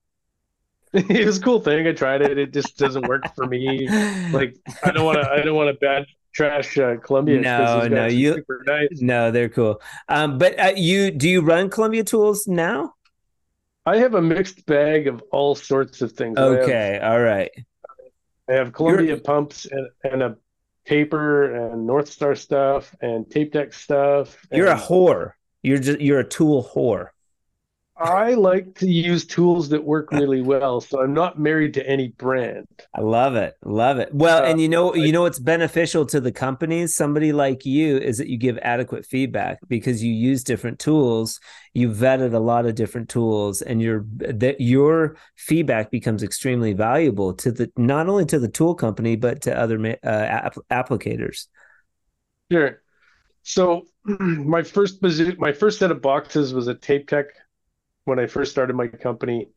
It was a cool thing. I tried it. It just doesn't work for me. Like I don't want to. I don't want to bad trash uh, Columbia.
No, no, you-
super nice.
No, they're cool. Um, but uh, you do you run Columbia tools now?
I have a mixed bag of all sorts of things. I have,
Okay, all right.
I have Columbia pumps and, and a paper and North Star stuff and Tape Tech stuff.
You're a whore. You're just you're a tool whore.
I like to use tools that work really well, so I'm not married to any brand.
I love it. Love it. Well,
Uh,
and you know,
I-
you know what's beneficial to the companies, somebody like you, is that you give adequate feedback because you use different tools. You vetted a lot of different tools, and your that your feedback becomes extremely valuable to the not only to the tool company but to other uh, app- applicators.
Sure. So my first my first set of boxes was a Tape Tech when I first started my company.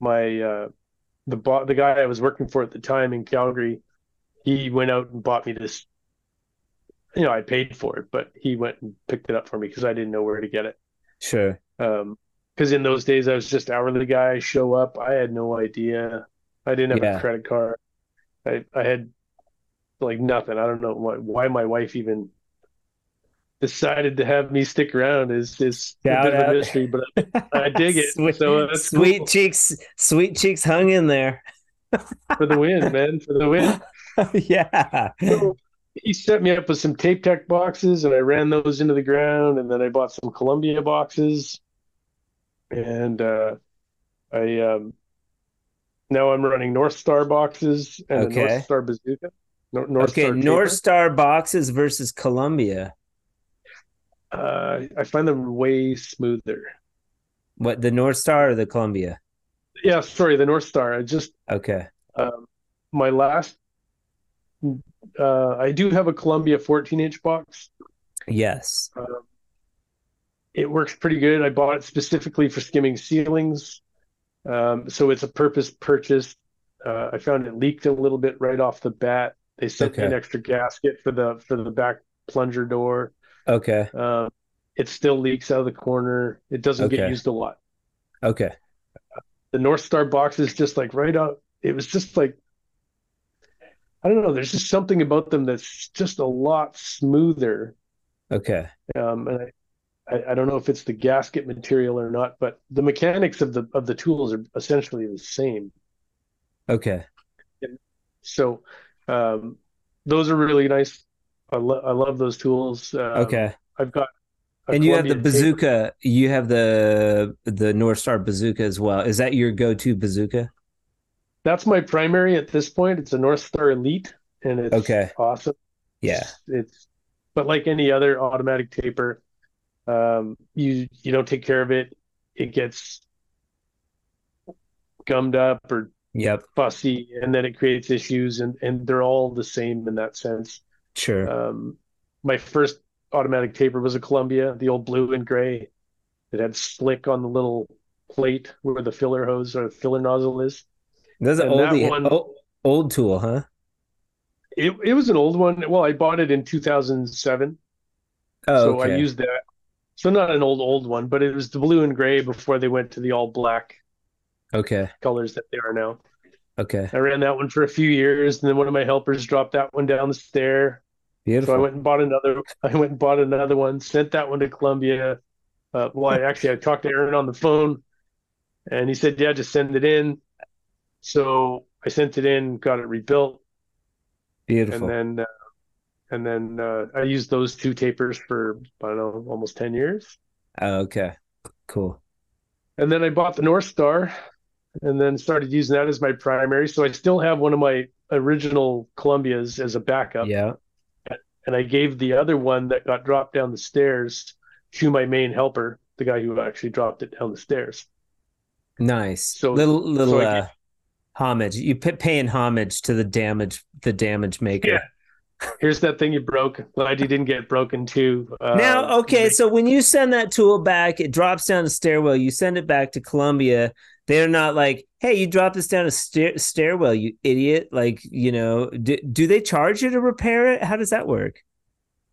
My uh, the bo- the guy I was working for at the time in Calgary, he went out and bought me this. You know, I paid for it, but he went and picked it up for me because I didn't know where to get it.
Sure.
Um, because in those days I was just hourly guy, show up. I had no idea. I didn't have
Yeah.
a credit card. I I had like nothing. I don't know why why my wife even decided to have me stick around is is a
Shout
bit of a mystery, but I, I dig it.
Sweet,
so
sweet
cool.
cheeks, sweet cheeks hung in there.
for the win, man, for the win.
yeah.
So he set me up with some tape tech boxes and I ran those into the ground and then I bought some Columbia boxes and uh I um now I'm running North Star boxes and a
Okay.
North Star bazooka. Nor- North
Okay,
Star
North. Star boxes versus Columbia.
Uh I find them way smoother.
What the North Star or the Columbia?
Yeah, sorry, the North Star. I just
Okay.
um my last uh I do have a Columbia 14 inch box.
Yes.
Um, it works pretty good. I bought it specifically for skimming ceilings. Um, so it's a purpose purchase. Uh, I found it leaked a little bit right off the bat. They sent me an extra gasket for the for the back plunger door.
Okay.
Um, it still leaks out of the corner. It doesn't get used a lot.
Okay.
The North Star box is just like right out. It was just like I don't know. There's just something about them that's just a lot smoother.
Okay.
Um, and I, I, I don't know if it's the gasket material or not, but the mechanics of the of the tools are essentially the same.
Okay.
So um, those are really nice. I, lo- I love those tools. Um,
Okay.
I've got
And you have the bazooka. You have the the North Star bazooka as well. Is that your go-to bazooka?
That's my primary at this point. It's a North Star Elite, and it's
Okay.
awesome.
Yeah.
It's, it's but like any other automatic taper, um, you you don't take care of it, it gets gummed up or
Yep.
fussy, and then it creates issues, and and they're all the same in that sense.
Sure.
Um, my first automatic taper was a Columbia, the old blue and gray. It had slick on the little plate where the filler hose or filler nozzle is.
That's an
and that one-
old, old tool, huh?
It it was an old one. Well, I bought it in 2007,
Oh,
so I used that. So not an old old one, but it was the blue and gray before they went to the all black
Okay.
colors that they are now.
Okay.
I ran that one for a few years, and then one of my helpers dropped that one down the stair. So I went and bought another. I went and bought another one. Sent that one to Columbia. Uh, well, I actually I talked to Aaron on the phone, and he said, "Yeah, just send it in." So I sent it in, got it rebuilt,
Beautiful.
and then uh, and then uh, I used those two tapers for I don't know almost ten years.
Oh, okay. Cool.
And then I bought the North Star, and then started using that as my primary. So I still have one of my original Columbias as a backup.
Yeah.
And I gave the other one that got dropped down the stairs to my main helper, the guy who actually dropped it down the stairs.
Nice.
So-
little little
so
uh
get-
homage. You p- paying homage to the damage the damage maker.
Yeah. Here's that thing you broke. Glad you didn't get broken too. Uh,
Now, okay, so when you send that tool back, it drops down the stairwell. You send it back to Columbia. They're not like, "Hey, you dropped this down a stair- stairwell, you idiot!" Like, you know, do, do they charge you to repair it? How does that work?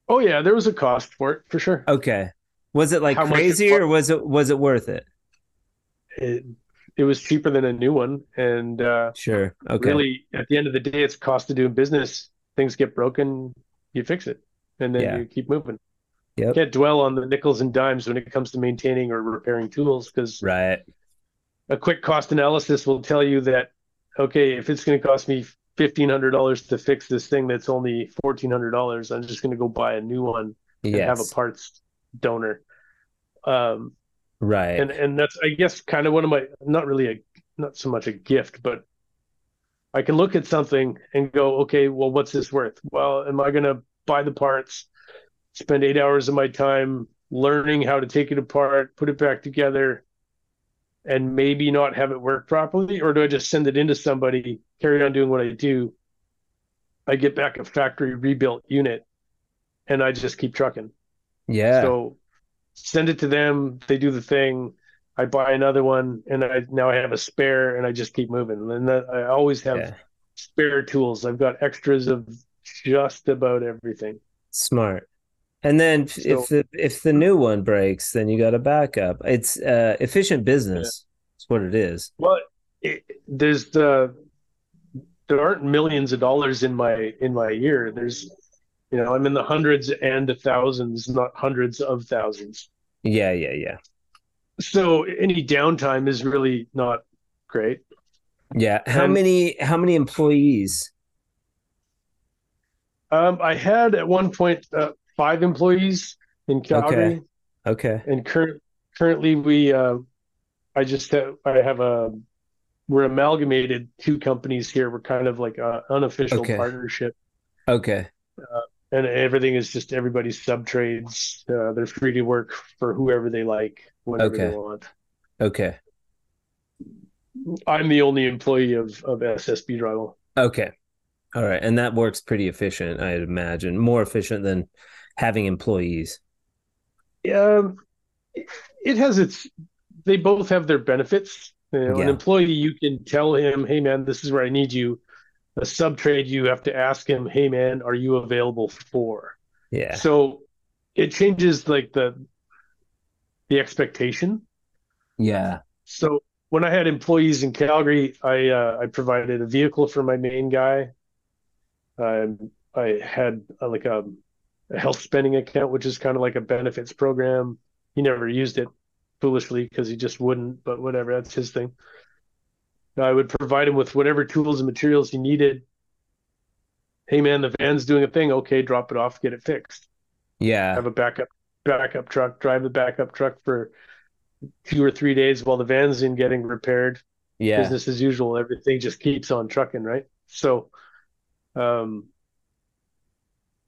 oh yeah, there was a cost for it for sure.
Okay, was it like
How it
crazy, or was it was it worth it?
It, it was cheaper than a new one, and uh,
Sure. Okay.
really, at the end of the day, it's cost of doing business. Things get broken, you fix it, and then
Yeah.
you keep moving.
Yep.
Can't dwell on the nickels and dimes when it comes to maintaining or repairing tools because
Right.
A quick cost analysis will tell you that okay, if it's going to cost me fifteen hundred dollars to fix this thing that's only fourteen hundred dollars, I'm just going to go buy a new one and have a parts donor. Um,
right.
and and that's I guess kind of one of my not really a not so much a gift, but I can look at something and go, okay, well, what's this worth? Well, am I going to buy the parts, spend eight hours of my time learning how to take it apart, put it back together, and maybe not have it work properly, or do I just send it into somebody, carry on doing what I do? I get back a factory rebuilt unit, and I just keep trucking.
yeah.
So send it to them. They do the thing. I buy another one, and I now I have a spare, and I just keep moving. And that, I always have
yeah.
spare tools. I've got extras of just about everything.
Smart. And then
So-
if the if the new one breaks, then you got a backup. It's uh, efficient business. That's what it is.
Well, it, there's the there aren't millions of dollars in my in my year. There's you know I'm in the hundreds and the thousands, not hundreds of thousands.
Yeah, yeah, yeah.
So any downtime is really not great.
Yeah. How
And-
many how many employees?
Um, I had at one point uh, five employees in Calgary,
Okay. okay.
and current currently we uh, I just have, I have a we're amalgamated two companies here. We're kind of like a unofficial
Okay.
partnership,
Okay.
and everything is just everybody's sub trades. Uh, they're free to work for whoever they like, whenever
Okay.
they want.
Okay.
I'm the only employee of of SSB Drywall.
Okay. All right. And that works pretty efficient, I'd imagine. More efficient than having employees.
Um, it, has its. They both have their benefits. You know, an employee, you can tell him, "Hey, man, this is where I need you." A sub trade, you have to ask him, "Hey, man, are you available for?"
Yeah.
So it changes like the the expectation.
Yeah.
So when I had employees in Calgary, I uh, I provided a vehicle for my main guy. Um, I had uh, like a, a health spending account, which is kind of like a benefits program. He never used it foolishly because he just wouldn't, but whatever, that's his thing. I would provide him with whatever tools and materials he needed. Hey man, the van's doing a thing. Okay, drop it off, get it fixed.
Yeah.
Have a backup backup truck, drive the backup truck for two or three days while the van's in getting repaired
Yeah.
business as usual. Everything just keeps on trucking, right? So, um,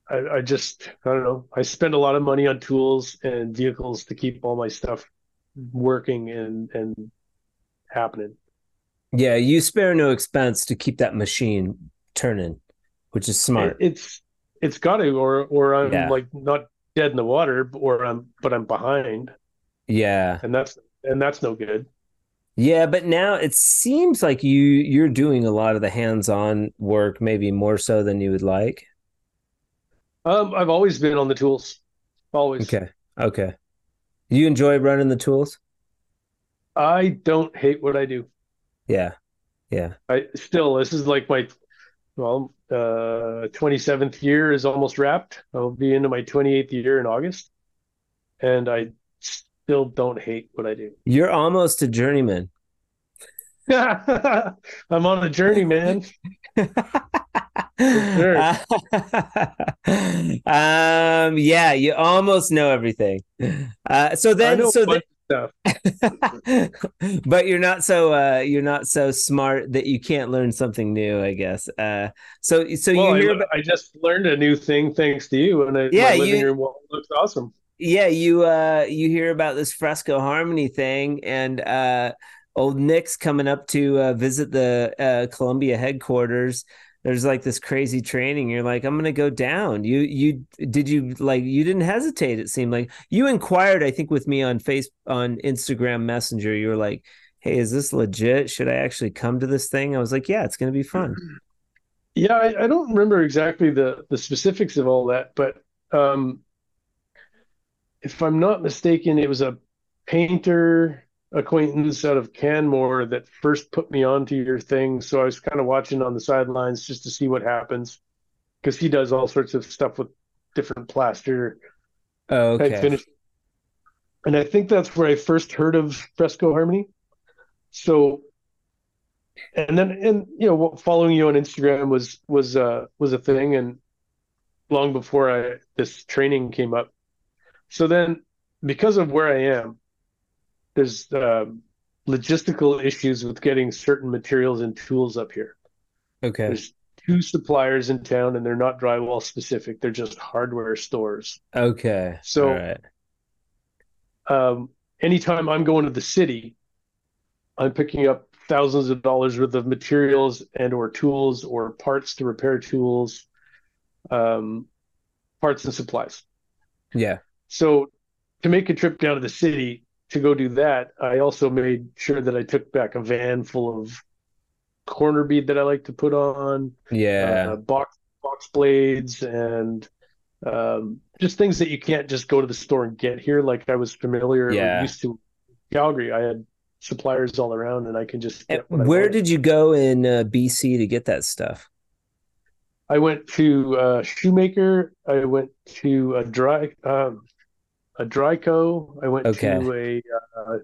I, I just, I don't know. I spend a lot of money on tools and vehicles to keep all my stuff working and and happening.
Yeah. You spare no expense to keep that machine turning, which is smart.
It- it's it's got to, or or I'm
Yeah.
like not dead in the water, or I'm but I'm behind,
yeah.
and that's and that's no good.
Yeah, but now it seems like you you're doing a lot of the hands-on work, maybe more so than you would like.
Um, I've always been on the tools. Always.
Okay. Okay. You enjoy running the tools?
I don't hate what I do.
Yeah. Yeah.
I still this is like my well, uh 27th year is almost wrapped. I'll be into my 28th year in August. And I still don't hate what I do.
You're almost a journeyman.
I'm on a journey, man. Sure.
um yeah you almost know everything uh so then so
a bunch of stuff.
but you're not so uh you're not so smart that you can't learn something new i guess uh so so
Well,
you
I,
about
I just learned a new thing thanks to you, and I,
Yeah,
my living
you-
room wall looks awesome.
yeah you uh you hear about this fresco harmony thing and uh old nick's coming up to uh visit the uh columbia headquarters there's like this crazy training you're like i'm gonna go down. You you did you like you didn't hesitate it seemed like? You inquired i think with me on face on instagram messenger. You were like hey is this legit? Should i actually come to this thing? I was like yeah it's gonna be fun.
Yeah, I, I don't remember exactly the the specifics of all that, but um, if I'm not mistaken, it was a painter acquaintance out of Canmore that first put me onto your thing. So I was kind of watching on the sidelines just to see what happens, because he does all sorts of stuff with different plaster
oh, okay
finish. And I think that's where I first heard of Fresco Harmony. So, and then and you know following you on Instagram was was uh was a thing, and long before I this training came up. So then, because of where I am, there's um, logistical issues with getting certain materials and tools up here.
okay
There's two suppliers in town, and they're not drywall specific; they're just hardware stores.
okay
So-
right
um, anytime I'm going to the city, I'm picking up thousands of dollars worth of materials and or tools or parts to repair tools, um, parts and supplies.
yeah
So to make a trip down to the city to go do that, I also made sure that I took back a van full of corner bead that I like to put on,
yeah
uh, box box blades and um, just things that you can't just go to the store and get here. Like I was familiar,
Yeah.
used to Calgary. I had suppliers all around, and I can just get what I
where did you go in uh, bc to get that stuff
I went to uh, Shoemaker. I went to a dry um, a Dryco. I went
Okay.
to a uh,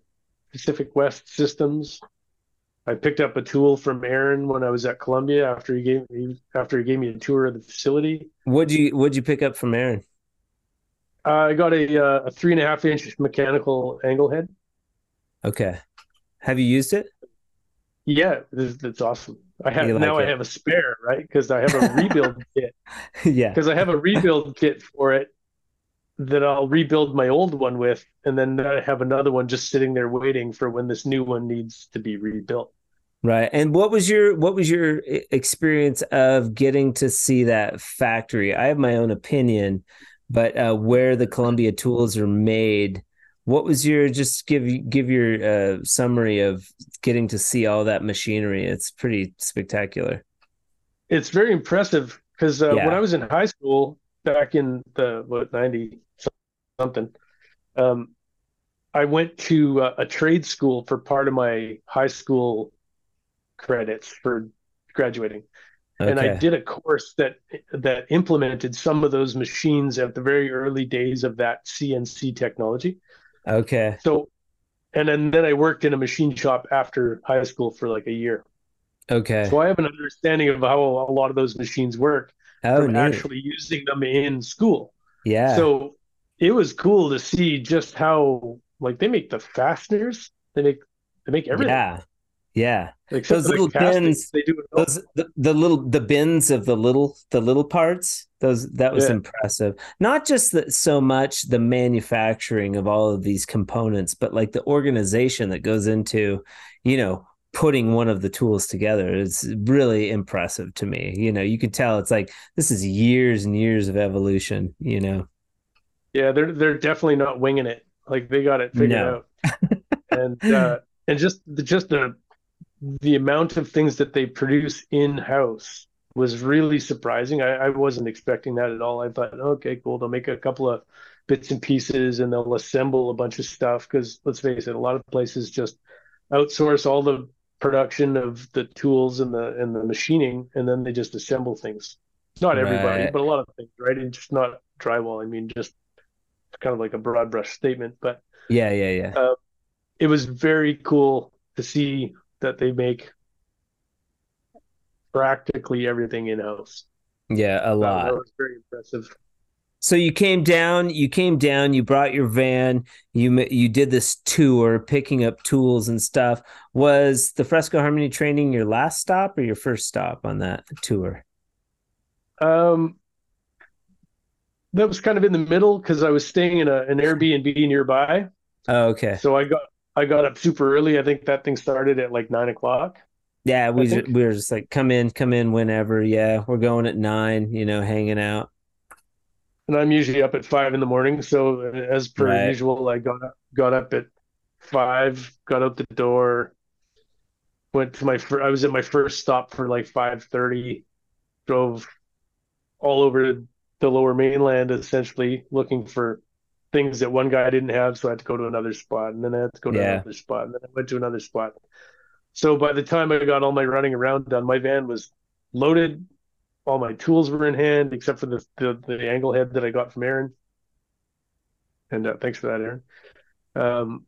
Pacific West Systems. I picked up a tool from Aaron when I was at Columbia after he gave me after he gave me a tour of the facility.
what'd you what'd you pick up from aaron
Uh, I got a uh, a three and a half inch mechanical angle head.
okay have you used it
Yeah, this, that's awesome. I have
like
now I have a spare, right? Because I have a rebuild kit.
yeah
Because I have a rebuild kit for it that I'll rebuild my old one with, and then I have another one just sitting there waiting for when this new one needs to be rebuilt.
Right. And what was your what was your experience of getting to see that factory? I have my own opinion, but uh, where the Columbia tools are made, what was your just give give your uh, summary of getting to see all that machinery? It's pretty spectacular.
It's very impressive because uh,
Yeah.
when I was in high school back in the what 90 something, um, I went to uh, a trade school for part of my high school credits for graduating. and I did a course that that implemented some of those machines at the very early days of that CNC technology.
Okay.
So, and then, then I worked in a machine shop after high school for like a year.
Okay.
So I have an understanding of how a lot of those machines work
Oh,
from
neat.
actually using them in school.
Yeah.
So it was cool to see just how like they make the fasteners, they make they make everything.
Yeah. Yeah.
Like
Those
the
little
castings,
pins,
they do
those the, the little the bins of the little the little parts those that was
Yeah.
impressive not just that so much the manufacturing of all of these components but like the organization that goes into you know putting one of the tools together it's really impressive to me you know you can tell it's like this is years and years of evolution you know
Yeah, they're they're definitely not winging it. Like they got it figured
No.
out. And uh, and just the, just the the amount of things that they produce in house was really surprising. I, I wasn't expecting that at all. I thought, okay, cool. They'll make a couple of bits and pieces and they'll assemble a bunch of stuff because let's face it, a lot of places just outsource all the production of the tools and the and the machining and then they just assemble things. Not everybody, right. but a lot of things, right? And just not drywall. I mean, just kind of like a broad brush statement, but
yeah, yeah, yeah.
Uh, it was very cool to see that they make practically everything in house.
Yeah, a lot.
that was very impressive.
So you came down, you came down, you brought your van, you you did this tour picking up tools and stuff. Was the Fresco Harmony training your last stop or your first stop on that tour?
Um that was kind of in the middle because I was staying in a, an Airbnb nearby.
Oh, okay.
So I got I got up super early. I think that thing started at like nine o'clock.
Yeah, we just, we were just like, come in, come in whenever. Yeah, we're going at nine. You know, hanging out.
And I'm usually up at five in the morning. So uh, as per right. usual, I got up, got up at five, got out the door, went to my. Fir- I was at my first stop for like five thirty. Drove all over the lower mainland, essentially looking for things that one guy didn't have, so I had to go to another spot, and then I had to go to yeah. another spot, and then I went to another spot. So by the time I got all my running around done, my van was loaded. All my tools were in hand, except for the the, the angle head that I got from Aaron. And uh, thanks for that, Aaron. Um,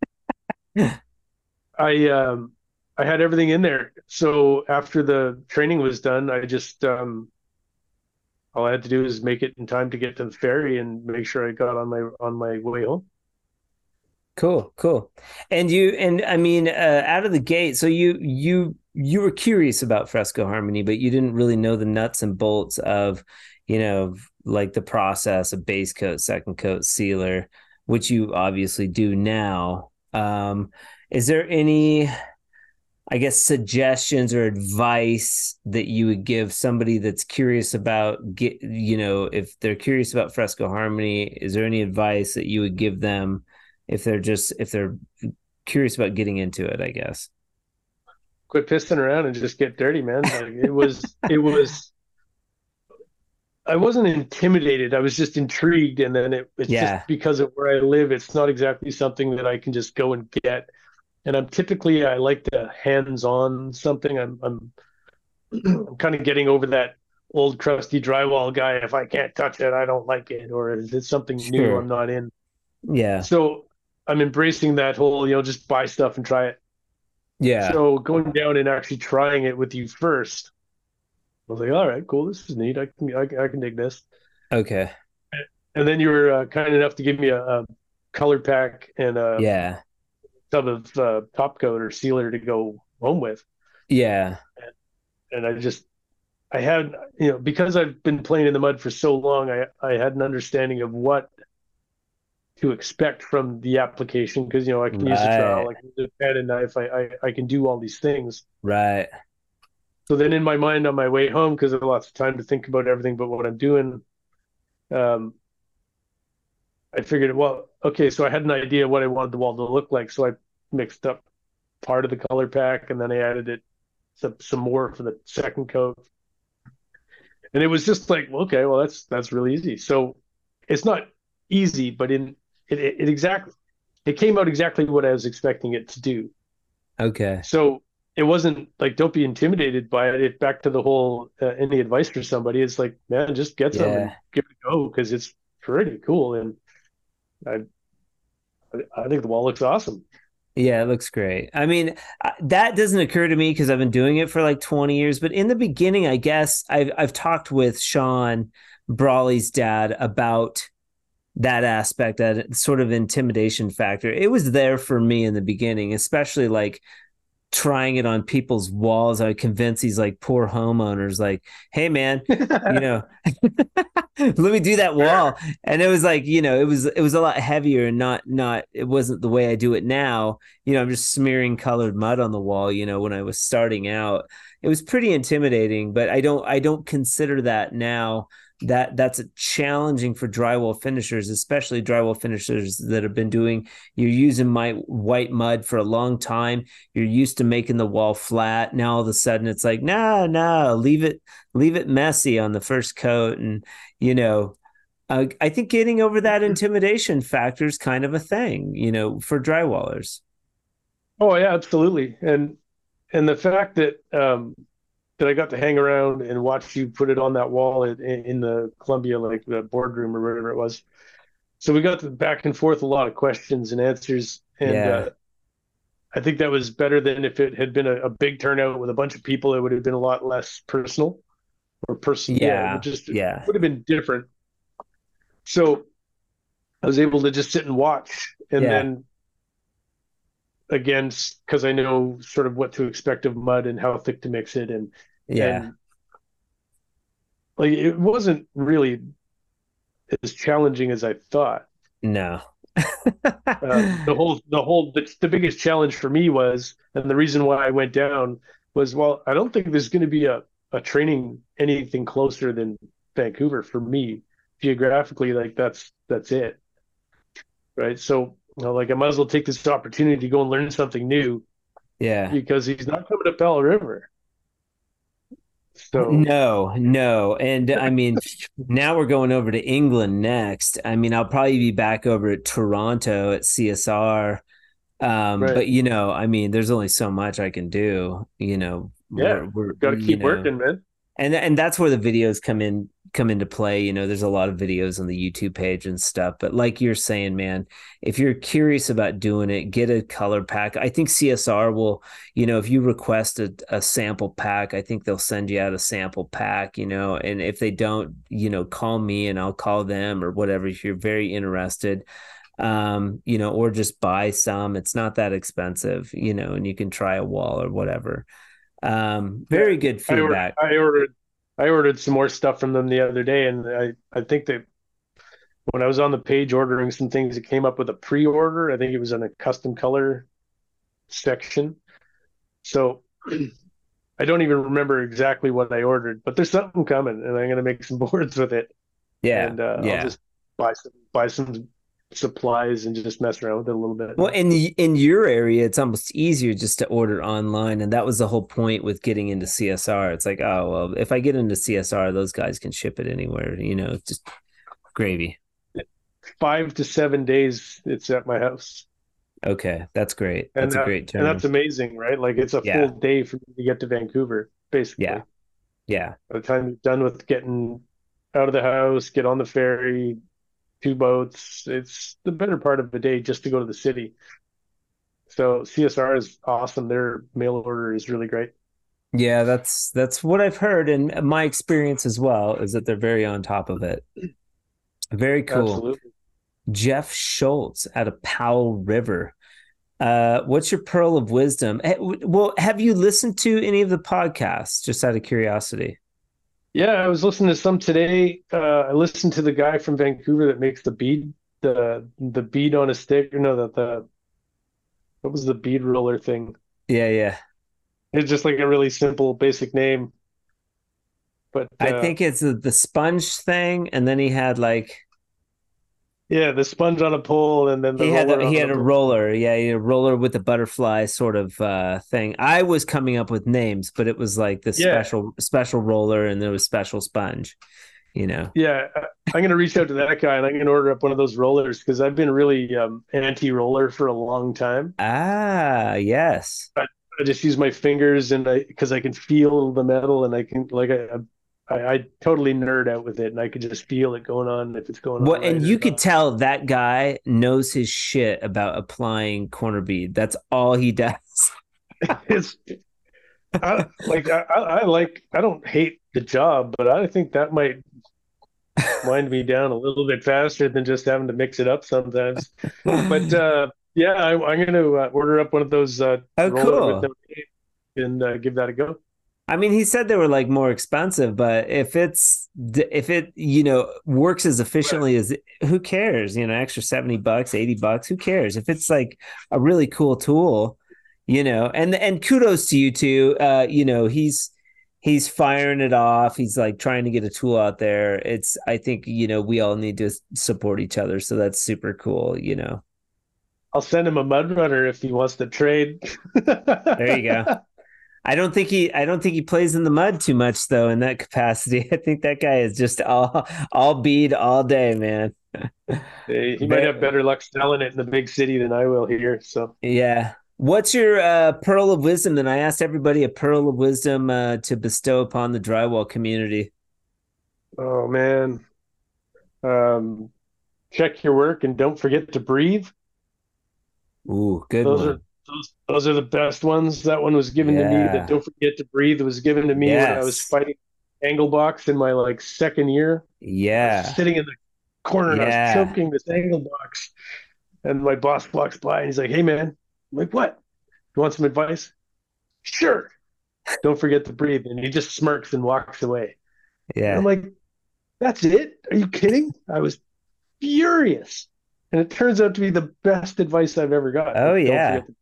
I um, I had everything in there. So after the training was done, I just um, all I had to do was make it in time to get to the ferry and make sure I got on my on my way home.
Cool, cool. And you and I mean, uh, out of the gate, so you you you were curious about Fresco Harmony, but you didn't really know the nuts and bolts of, you know, like the process of base coat, second coat, sealer, which you obviously do now. Um, is there any I guess suggestions or advice that you would give somebody that's curious about get you know if they're curious about Fresco Harmony is there any advice that you would give them if they're just if they're curious about getting into it I guess
quit pissing around and just get dirty man like it was it was I wasn't intimidated I was just intrigued and then it, it's yeah. just because of where I live it's not exactly something that I can just go and get and I'm typically I like to hands-on something. I'm I'm, I'm kind of getting over that old crusty drywall guy. If I can't touch it, I don't like it, or is it something sure. new I'm not in?
Yeah.
So I'm embracing that whole you know just buy stuff and try it.
Yeah.
So going down and actually trying it with you first, I was like, all right, cool, this is neat. I can I, I can dig this.
Okay.
And then you were uh, kind enough to give me a, a color pack and a
yeah
tub of uh, top coat or sealer to go home with.
Yeah.
And, and I just, I had, you know, because I've been playing in the mud for so long, I, I had an understanding of what to expect from the application because, you know, I can right. use a trowel, I can use a pen and knife, I, I, I can do all these things.
Right.
So then in my mind on my way home, because I have lots of time to think about everything but what I'm doing, um, I figured, well, okay, so I had an idea what I wanted the wall to look like. So I mixed up part of the color pack and then I added it some, some more for the second coat. And it was just like, okay, well, that's that's really easy. So it's not easy, but in it, it, it exactly it came out exactly what I was expecting it to do.
Okay.
So it wasn't like don't be intimidated by it. it back to the whole uh, any advice for somebody. It's like man, just get some and give it a go because it's pretty cool. And I I think the wall looks awesome.
Yeah, it looks great. I mean, that doesn't occur to me because I've been doing it for like 20 years. But in the beginning, I guess I've I've talked with Sean Brawley's dad about that aspect, that sort of intimidation factor. It was there for me in the beginning, especially like trying it on people's walls. I would convince these like poor homeowners, like, hey man, you know, let me do that wall. And it was like, you know, it was it was a lot heavier and not not it wasn't the way I do it now. You know, I'm just smearing colored mud on the wall, you know, when I was starting out. It was pretty intimidating, but I don't I don't consider that now that that's challenging for drywall finishers, especially drywall finishers that have been doing. You're using my white mud for a long time. You're used to making the wall flat. Now all of a sudden it's like, nah, nah, leave it, leave it messy on the first coat, and you know. Uh, I think getting over that intimidation factor is kind of a thing, you know, for drywallers.
Oh yeah, absolutely. And and the fact that um, that I got to hang around and watch you put it on that wall in, in the Columbia, like the boardroom or whatever it was. So we got back and forth a lot of questions and answers, and yeah. uh, I think that was better than if it had been a, a, big turnout with a bunch of people. It would have been a lot less personal or personal.
Yeah,
yeah just
yeah,
would have been different. So I was able to just sit and watch, and yeah. then again because I know sort of what to expect of mud and how thick to mix it and
yeah
and, like it wasn't really as challenging as I thought.
No.
uh, the whole the whole the, the biggest challenge for me was and the reason why I went down was well I don't think there's going to be a a training anything closer than Vancouver for me geographically like that's that's it right so know, like I might as well take this opportunity to go and learn something new.
Yeah.
Because he's not coming to Powell River. So
no, no. And I mean, now we're going over to England next. I mean, I'll probably be back over at Toronto at CSR. Um, right. but you know, I mean, there's only so much I can do, you know.
Yeah. We're, we're gotta keep know, working, man.
And and that's where the videos come in come into play. You know, there's a lot of videos on the YouTube page and stuff. But like you're saying, man, if you're curious about doing it, get a color pack. I think CSR will, you know, if you request a, a sample pack, I think they'll send you out a sample pack, you know. And if they don't, you know, call me and I'll call them or whatever if you're very interested um you know or just buy some it's not that expensive you know and you can try a wall or whatever um very good feedback
I ordered, I ordered I ordered some more stuff from them the other day, and I I think that when I was on the page ordering some things, it came up with a pre-order. I think it was in a custom color section. So I don't even remember exactly what I ordered, but there's something coming, and I'm gonna make some boards with it.
Yeah,
and uh,
yeah.
I'll just buy some buy some supplies and just mess around with it a little bit.
Well, in the, in your area, it's almost easier just to order online, and that was the whole point with getting into CSR. It's like, oh well, if I get into CSR, those guys can ship it anywhere. You know, just gravy.
Five to seven days, it's at my house.
Okay, that's great. That's
and
a great
term. And that's amazing, right? Like it's a yeah. full day for me to get to Vancouver, basically.
Yeah. Yeah.
By the time you're done with getting out of the house, get on the ferry, two boats. It's the better part of the day just to go to the city. So CSR is awesome. Their mail order is really great.
Yeah, that's that's what I've heard, and my experience as well is that they're very on top of it. Very cool. Absolutely. Jeff Schulz out of Powell River. Uh, what's your pearl of wisdom? Well, have you listened to any of the podcasts? Just out of curiosity.
Yeah, I was listening to some today. Uh, I listened to the guy from Vancouver that makes the bead, the the bead on a stick. Or no, that the what was the bead roller thing?
Yeah, yeah.
It's just like a really simple, basic name. But
uh, I think it's the sponge thing, and then he had like
yeah, the sponge on a pole, and then the
he had the, he had a roller. Yeah, a roller with a butterfly sort of uh, thing. I was coming up with names, but it was like the yeah. special special roller, and there was special sponge. You know.
Yeah, I'm gonna reach out to that guy, and I'm gonna order up one of those rollers because I've been really um, anti-roller for a long time.
Ah, yes.
I, I just use my fingers, and I because I can feel the metal, and I can like I, I, I, totally nerd out with it, and I could just feel it going on if it's going
well,
on.
Well, and you could tell that guy knows his shit about applying corner bead. That's all he does.
it's I, like I, I like I don't hate the job, but I think that might wind me down a little bit faster than just having to mix it up sometimes. but uh, yeah, I, am going to uh, order up one of those. Uh,
oh, cool.
And uh, give that a go.
I mean, he said they were like more expensive, but if it's if it you know works as efficiently as who cares? You know, extra seventy bucks, eighty bucks, who cares? If it's like a really cool tool, you know, and and kudos to you too. Uh, you know, he's he's firing it off. He's like trying to get a tool out there. It's I think you know we all need to support each other, so that's super cool. You know.
I'll send him a mud runner if he wants to trade.
there you go. I don't think he I don't think he plays in the mud too much though in that capacity. I think that guy is just all all bead all day, man.
he might have better luck selling it in the big city than I will here. So
yeah. What's your uh, pearl of wisdom? Then I asked everybody a pearl of wisdom uh, to bestow upon the drywall community.
Oh man, um, check your work and don't forget to breathe.
Ooh, good
those
one.
Are, those, those are the best ones. That one was given yeah. to me. That don't forget to breathe was given to me yes. when I was fighting angle box in my like second year.
Yeah,
sitting in the corner yeah. and I was choking this angle box, and my boss walks by and he's like, "Hey man." I'm like, what? You want some advice? Sure. Don't forget to breathe. And he just smirks and walks away.
Yeah.
And I'm like, that's it? Are you kidding? I was furious. And it turns out to be the best advice I've ever got.
Oh, yeah. To-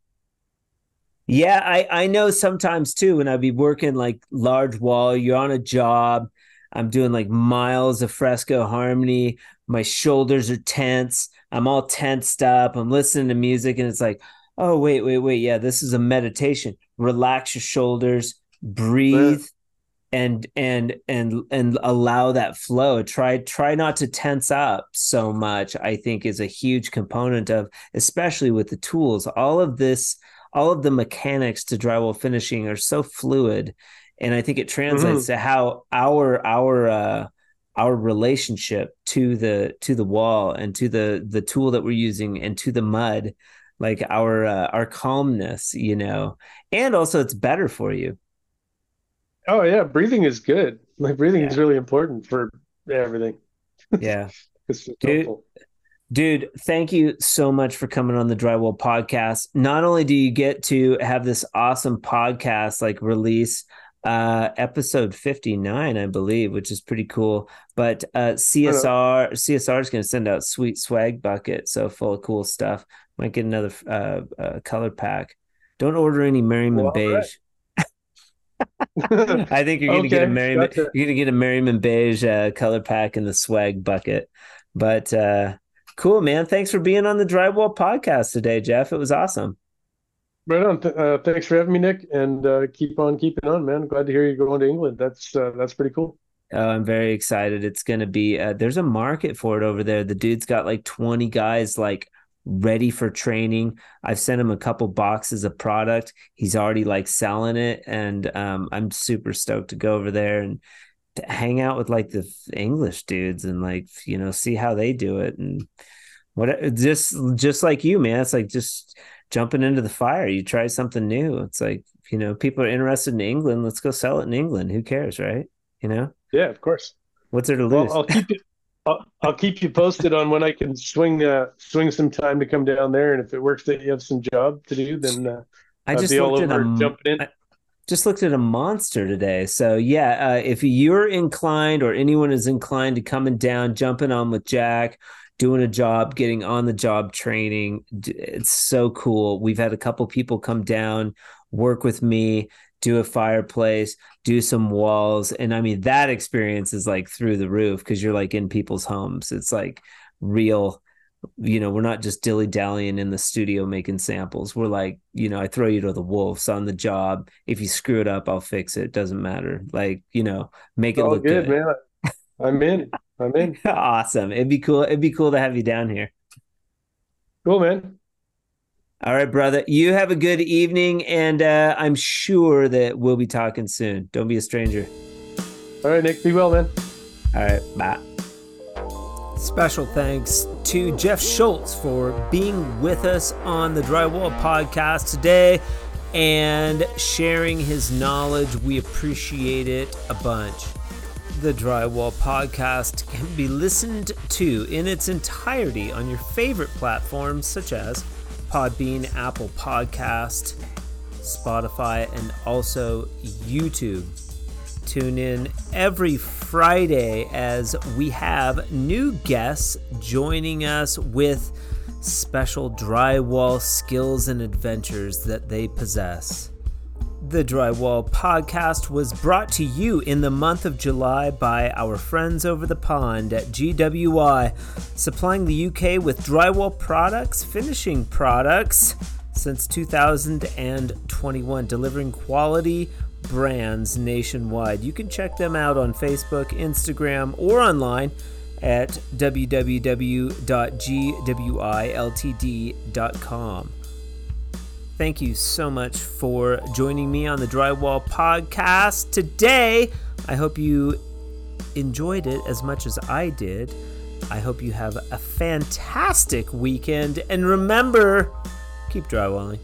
yeah, I, I know sometimes too when I'd be working like large wall, you're on a job, I'm doing like miles of fresco harmony, my shoulders are tense, I'm all tensed up, I'm listening to music, and it's like, oh wait wait wait yeah this is a meditation. Relax your shoulders breathe and and and and allow that flow. Try try not to tense up so much i think is a huge component of especially with the tools. All of this all of the mechanics to drywall finishing are so fluid and i think it translates mm-hmm. to how our our uh our relationship to the to the wall and to the the tool that we're using and to the mud like our uh, our calmness you know and also it's better for you.
Oh yeah breathing is good. Like breathing yeah. is really important for everything.
Yeah. Dude, dude thank you so much for coming on the drywall podcast not only do you get to have this awesome podcast like release uh episode 59 i believe which is pretty cool but uh csr csr is going to send out sweet swag bucket so full of cool stuff might get another uh, uh, color pack. Don't order any Merriman well, beige. Right. I think you're gonna okay, get a Merriman. Gotcha. You're gonna get a Merriman beige uh, color pack in the swag bucket. But uh, cool, man. Thanks for being on the Drywall podcast today, Jeff. It was awesome.
Right on. Uh, thanks for having me, Nick, and uh, keep on keeping on, man. Glad to hear you're going to England. That's uh, that's pretty cool.
Oh, I'm very excited. It's going to be, uh, there's a market for it over there. The dude's got like 20 guys like ready for training. I've sent him a couple boxes of product. He's already like selling it, and um, I'm super stoked to go over there and hang out with like the English dudes and like you know see how they do it and what just just like you, man. It's like just jumping into the fire. You try something new. It's like you know people are interested in England. Let's go sell it in England. Who cares, right? You know?
Yeah, of course.
What's there to lose?
Well, I'll keep it. I'll, I'll keep you posted on when I can swing uh, swing some time to come down there, and if it works that you have some job to do, then uh,
I just looked at a, jumping in. I just looked at a monster today. So yeah, uh, if you're inclined or anyone is inclined to coming down, jumping on with Jack, doing a job, getting on the job training, it's so cool. We've had a couple people come down, work with me do a fireplace, do some walls. And I mean, that experience is like through the roof because you're like in people's homes. It's like real, you know, we're not just dilly dallying in the studio making samples. We're like, you know, I throw you to the wolves on the job. If you screw it up, I'll fix it. Doesn't matter. Like, you know, make it
oh,
look good.
good. Man. I'm in. I'm in.
awesome. It'd be cool. It'd be cool to have you down here.
Cool, man.
All right, brother. You have a good evening, and uh, I'm sure that we'll be talking soon. Don't be a stranger.
All right, Nick. Be well, man.
All right. Bye. Special thanks to Jeff Schulz for being with us on the Drywall podcast today and sharing his knowledge. We appreciate it a bunch. The Drywall podcast can be listened to in its entirety on your favorite platforms such as Podbean, Apple Podcast, Spotify, and also YouTube. Tune in every Friday as we have new guests joining us with special drywall skills and adventures that they possess. The Drywall Podcast was brought to you in the month of July by our friends over the pond at GWI, supplying the UK with drywall products, finishing products since 2021, delivering quality brands nationwide. You can check them out on Facebook, Instagram, or online at www.gwiltd.com. Thank you so much for joining me on the Drywall Podcast today. I hope you enjoyed it as much as I did. I hope you have a fantastic weekend. And remember, keep drywalling.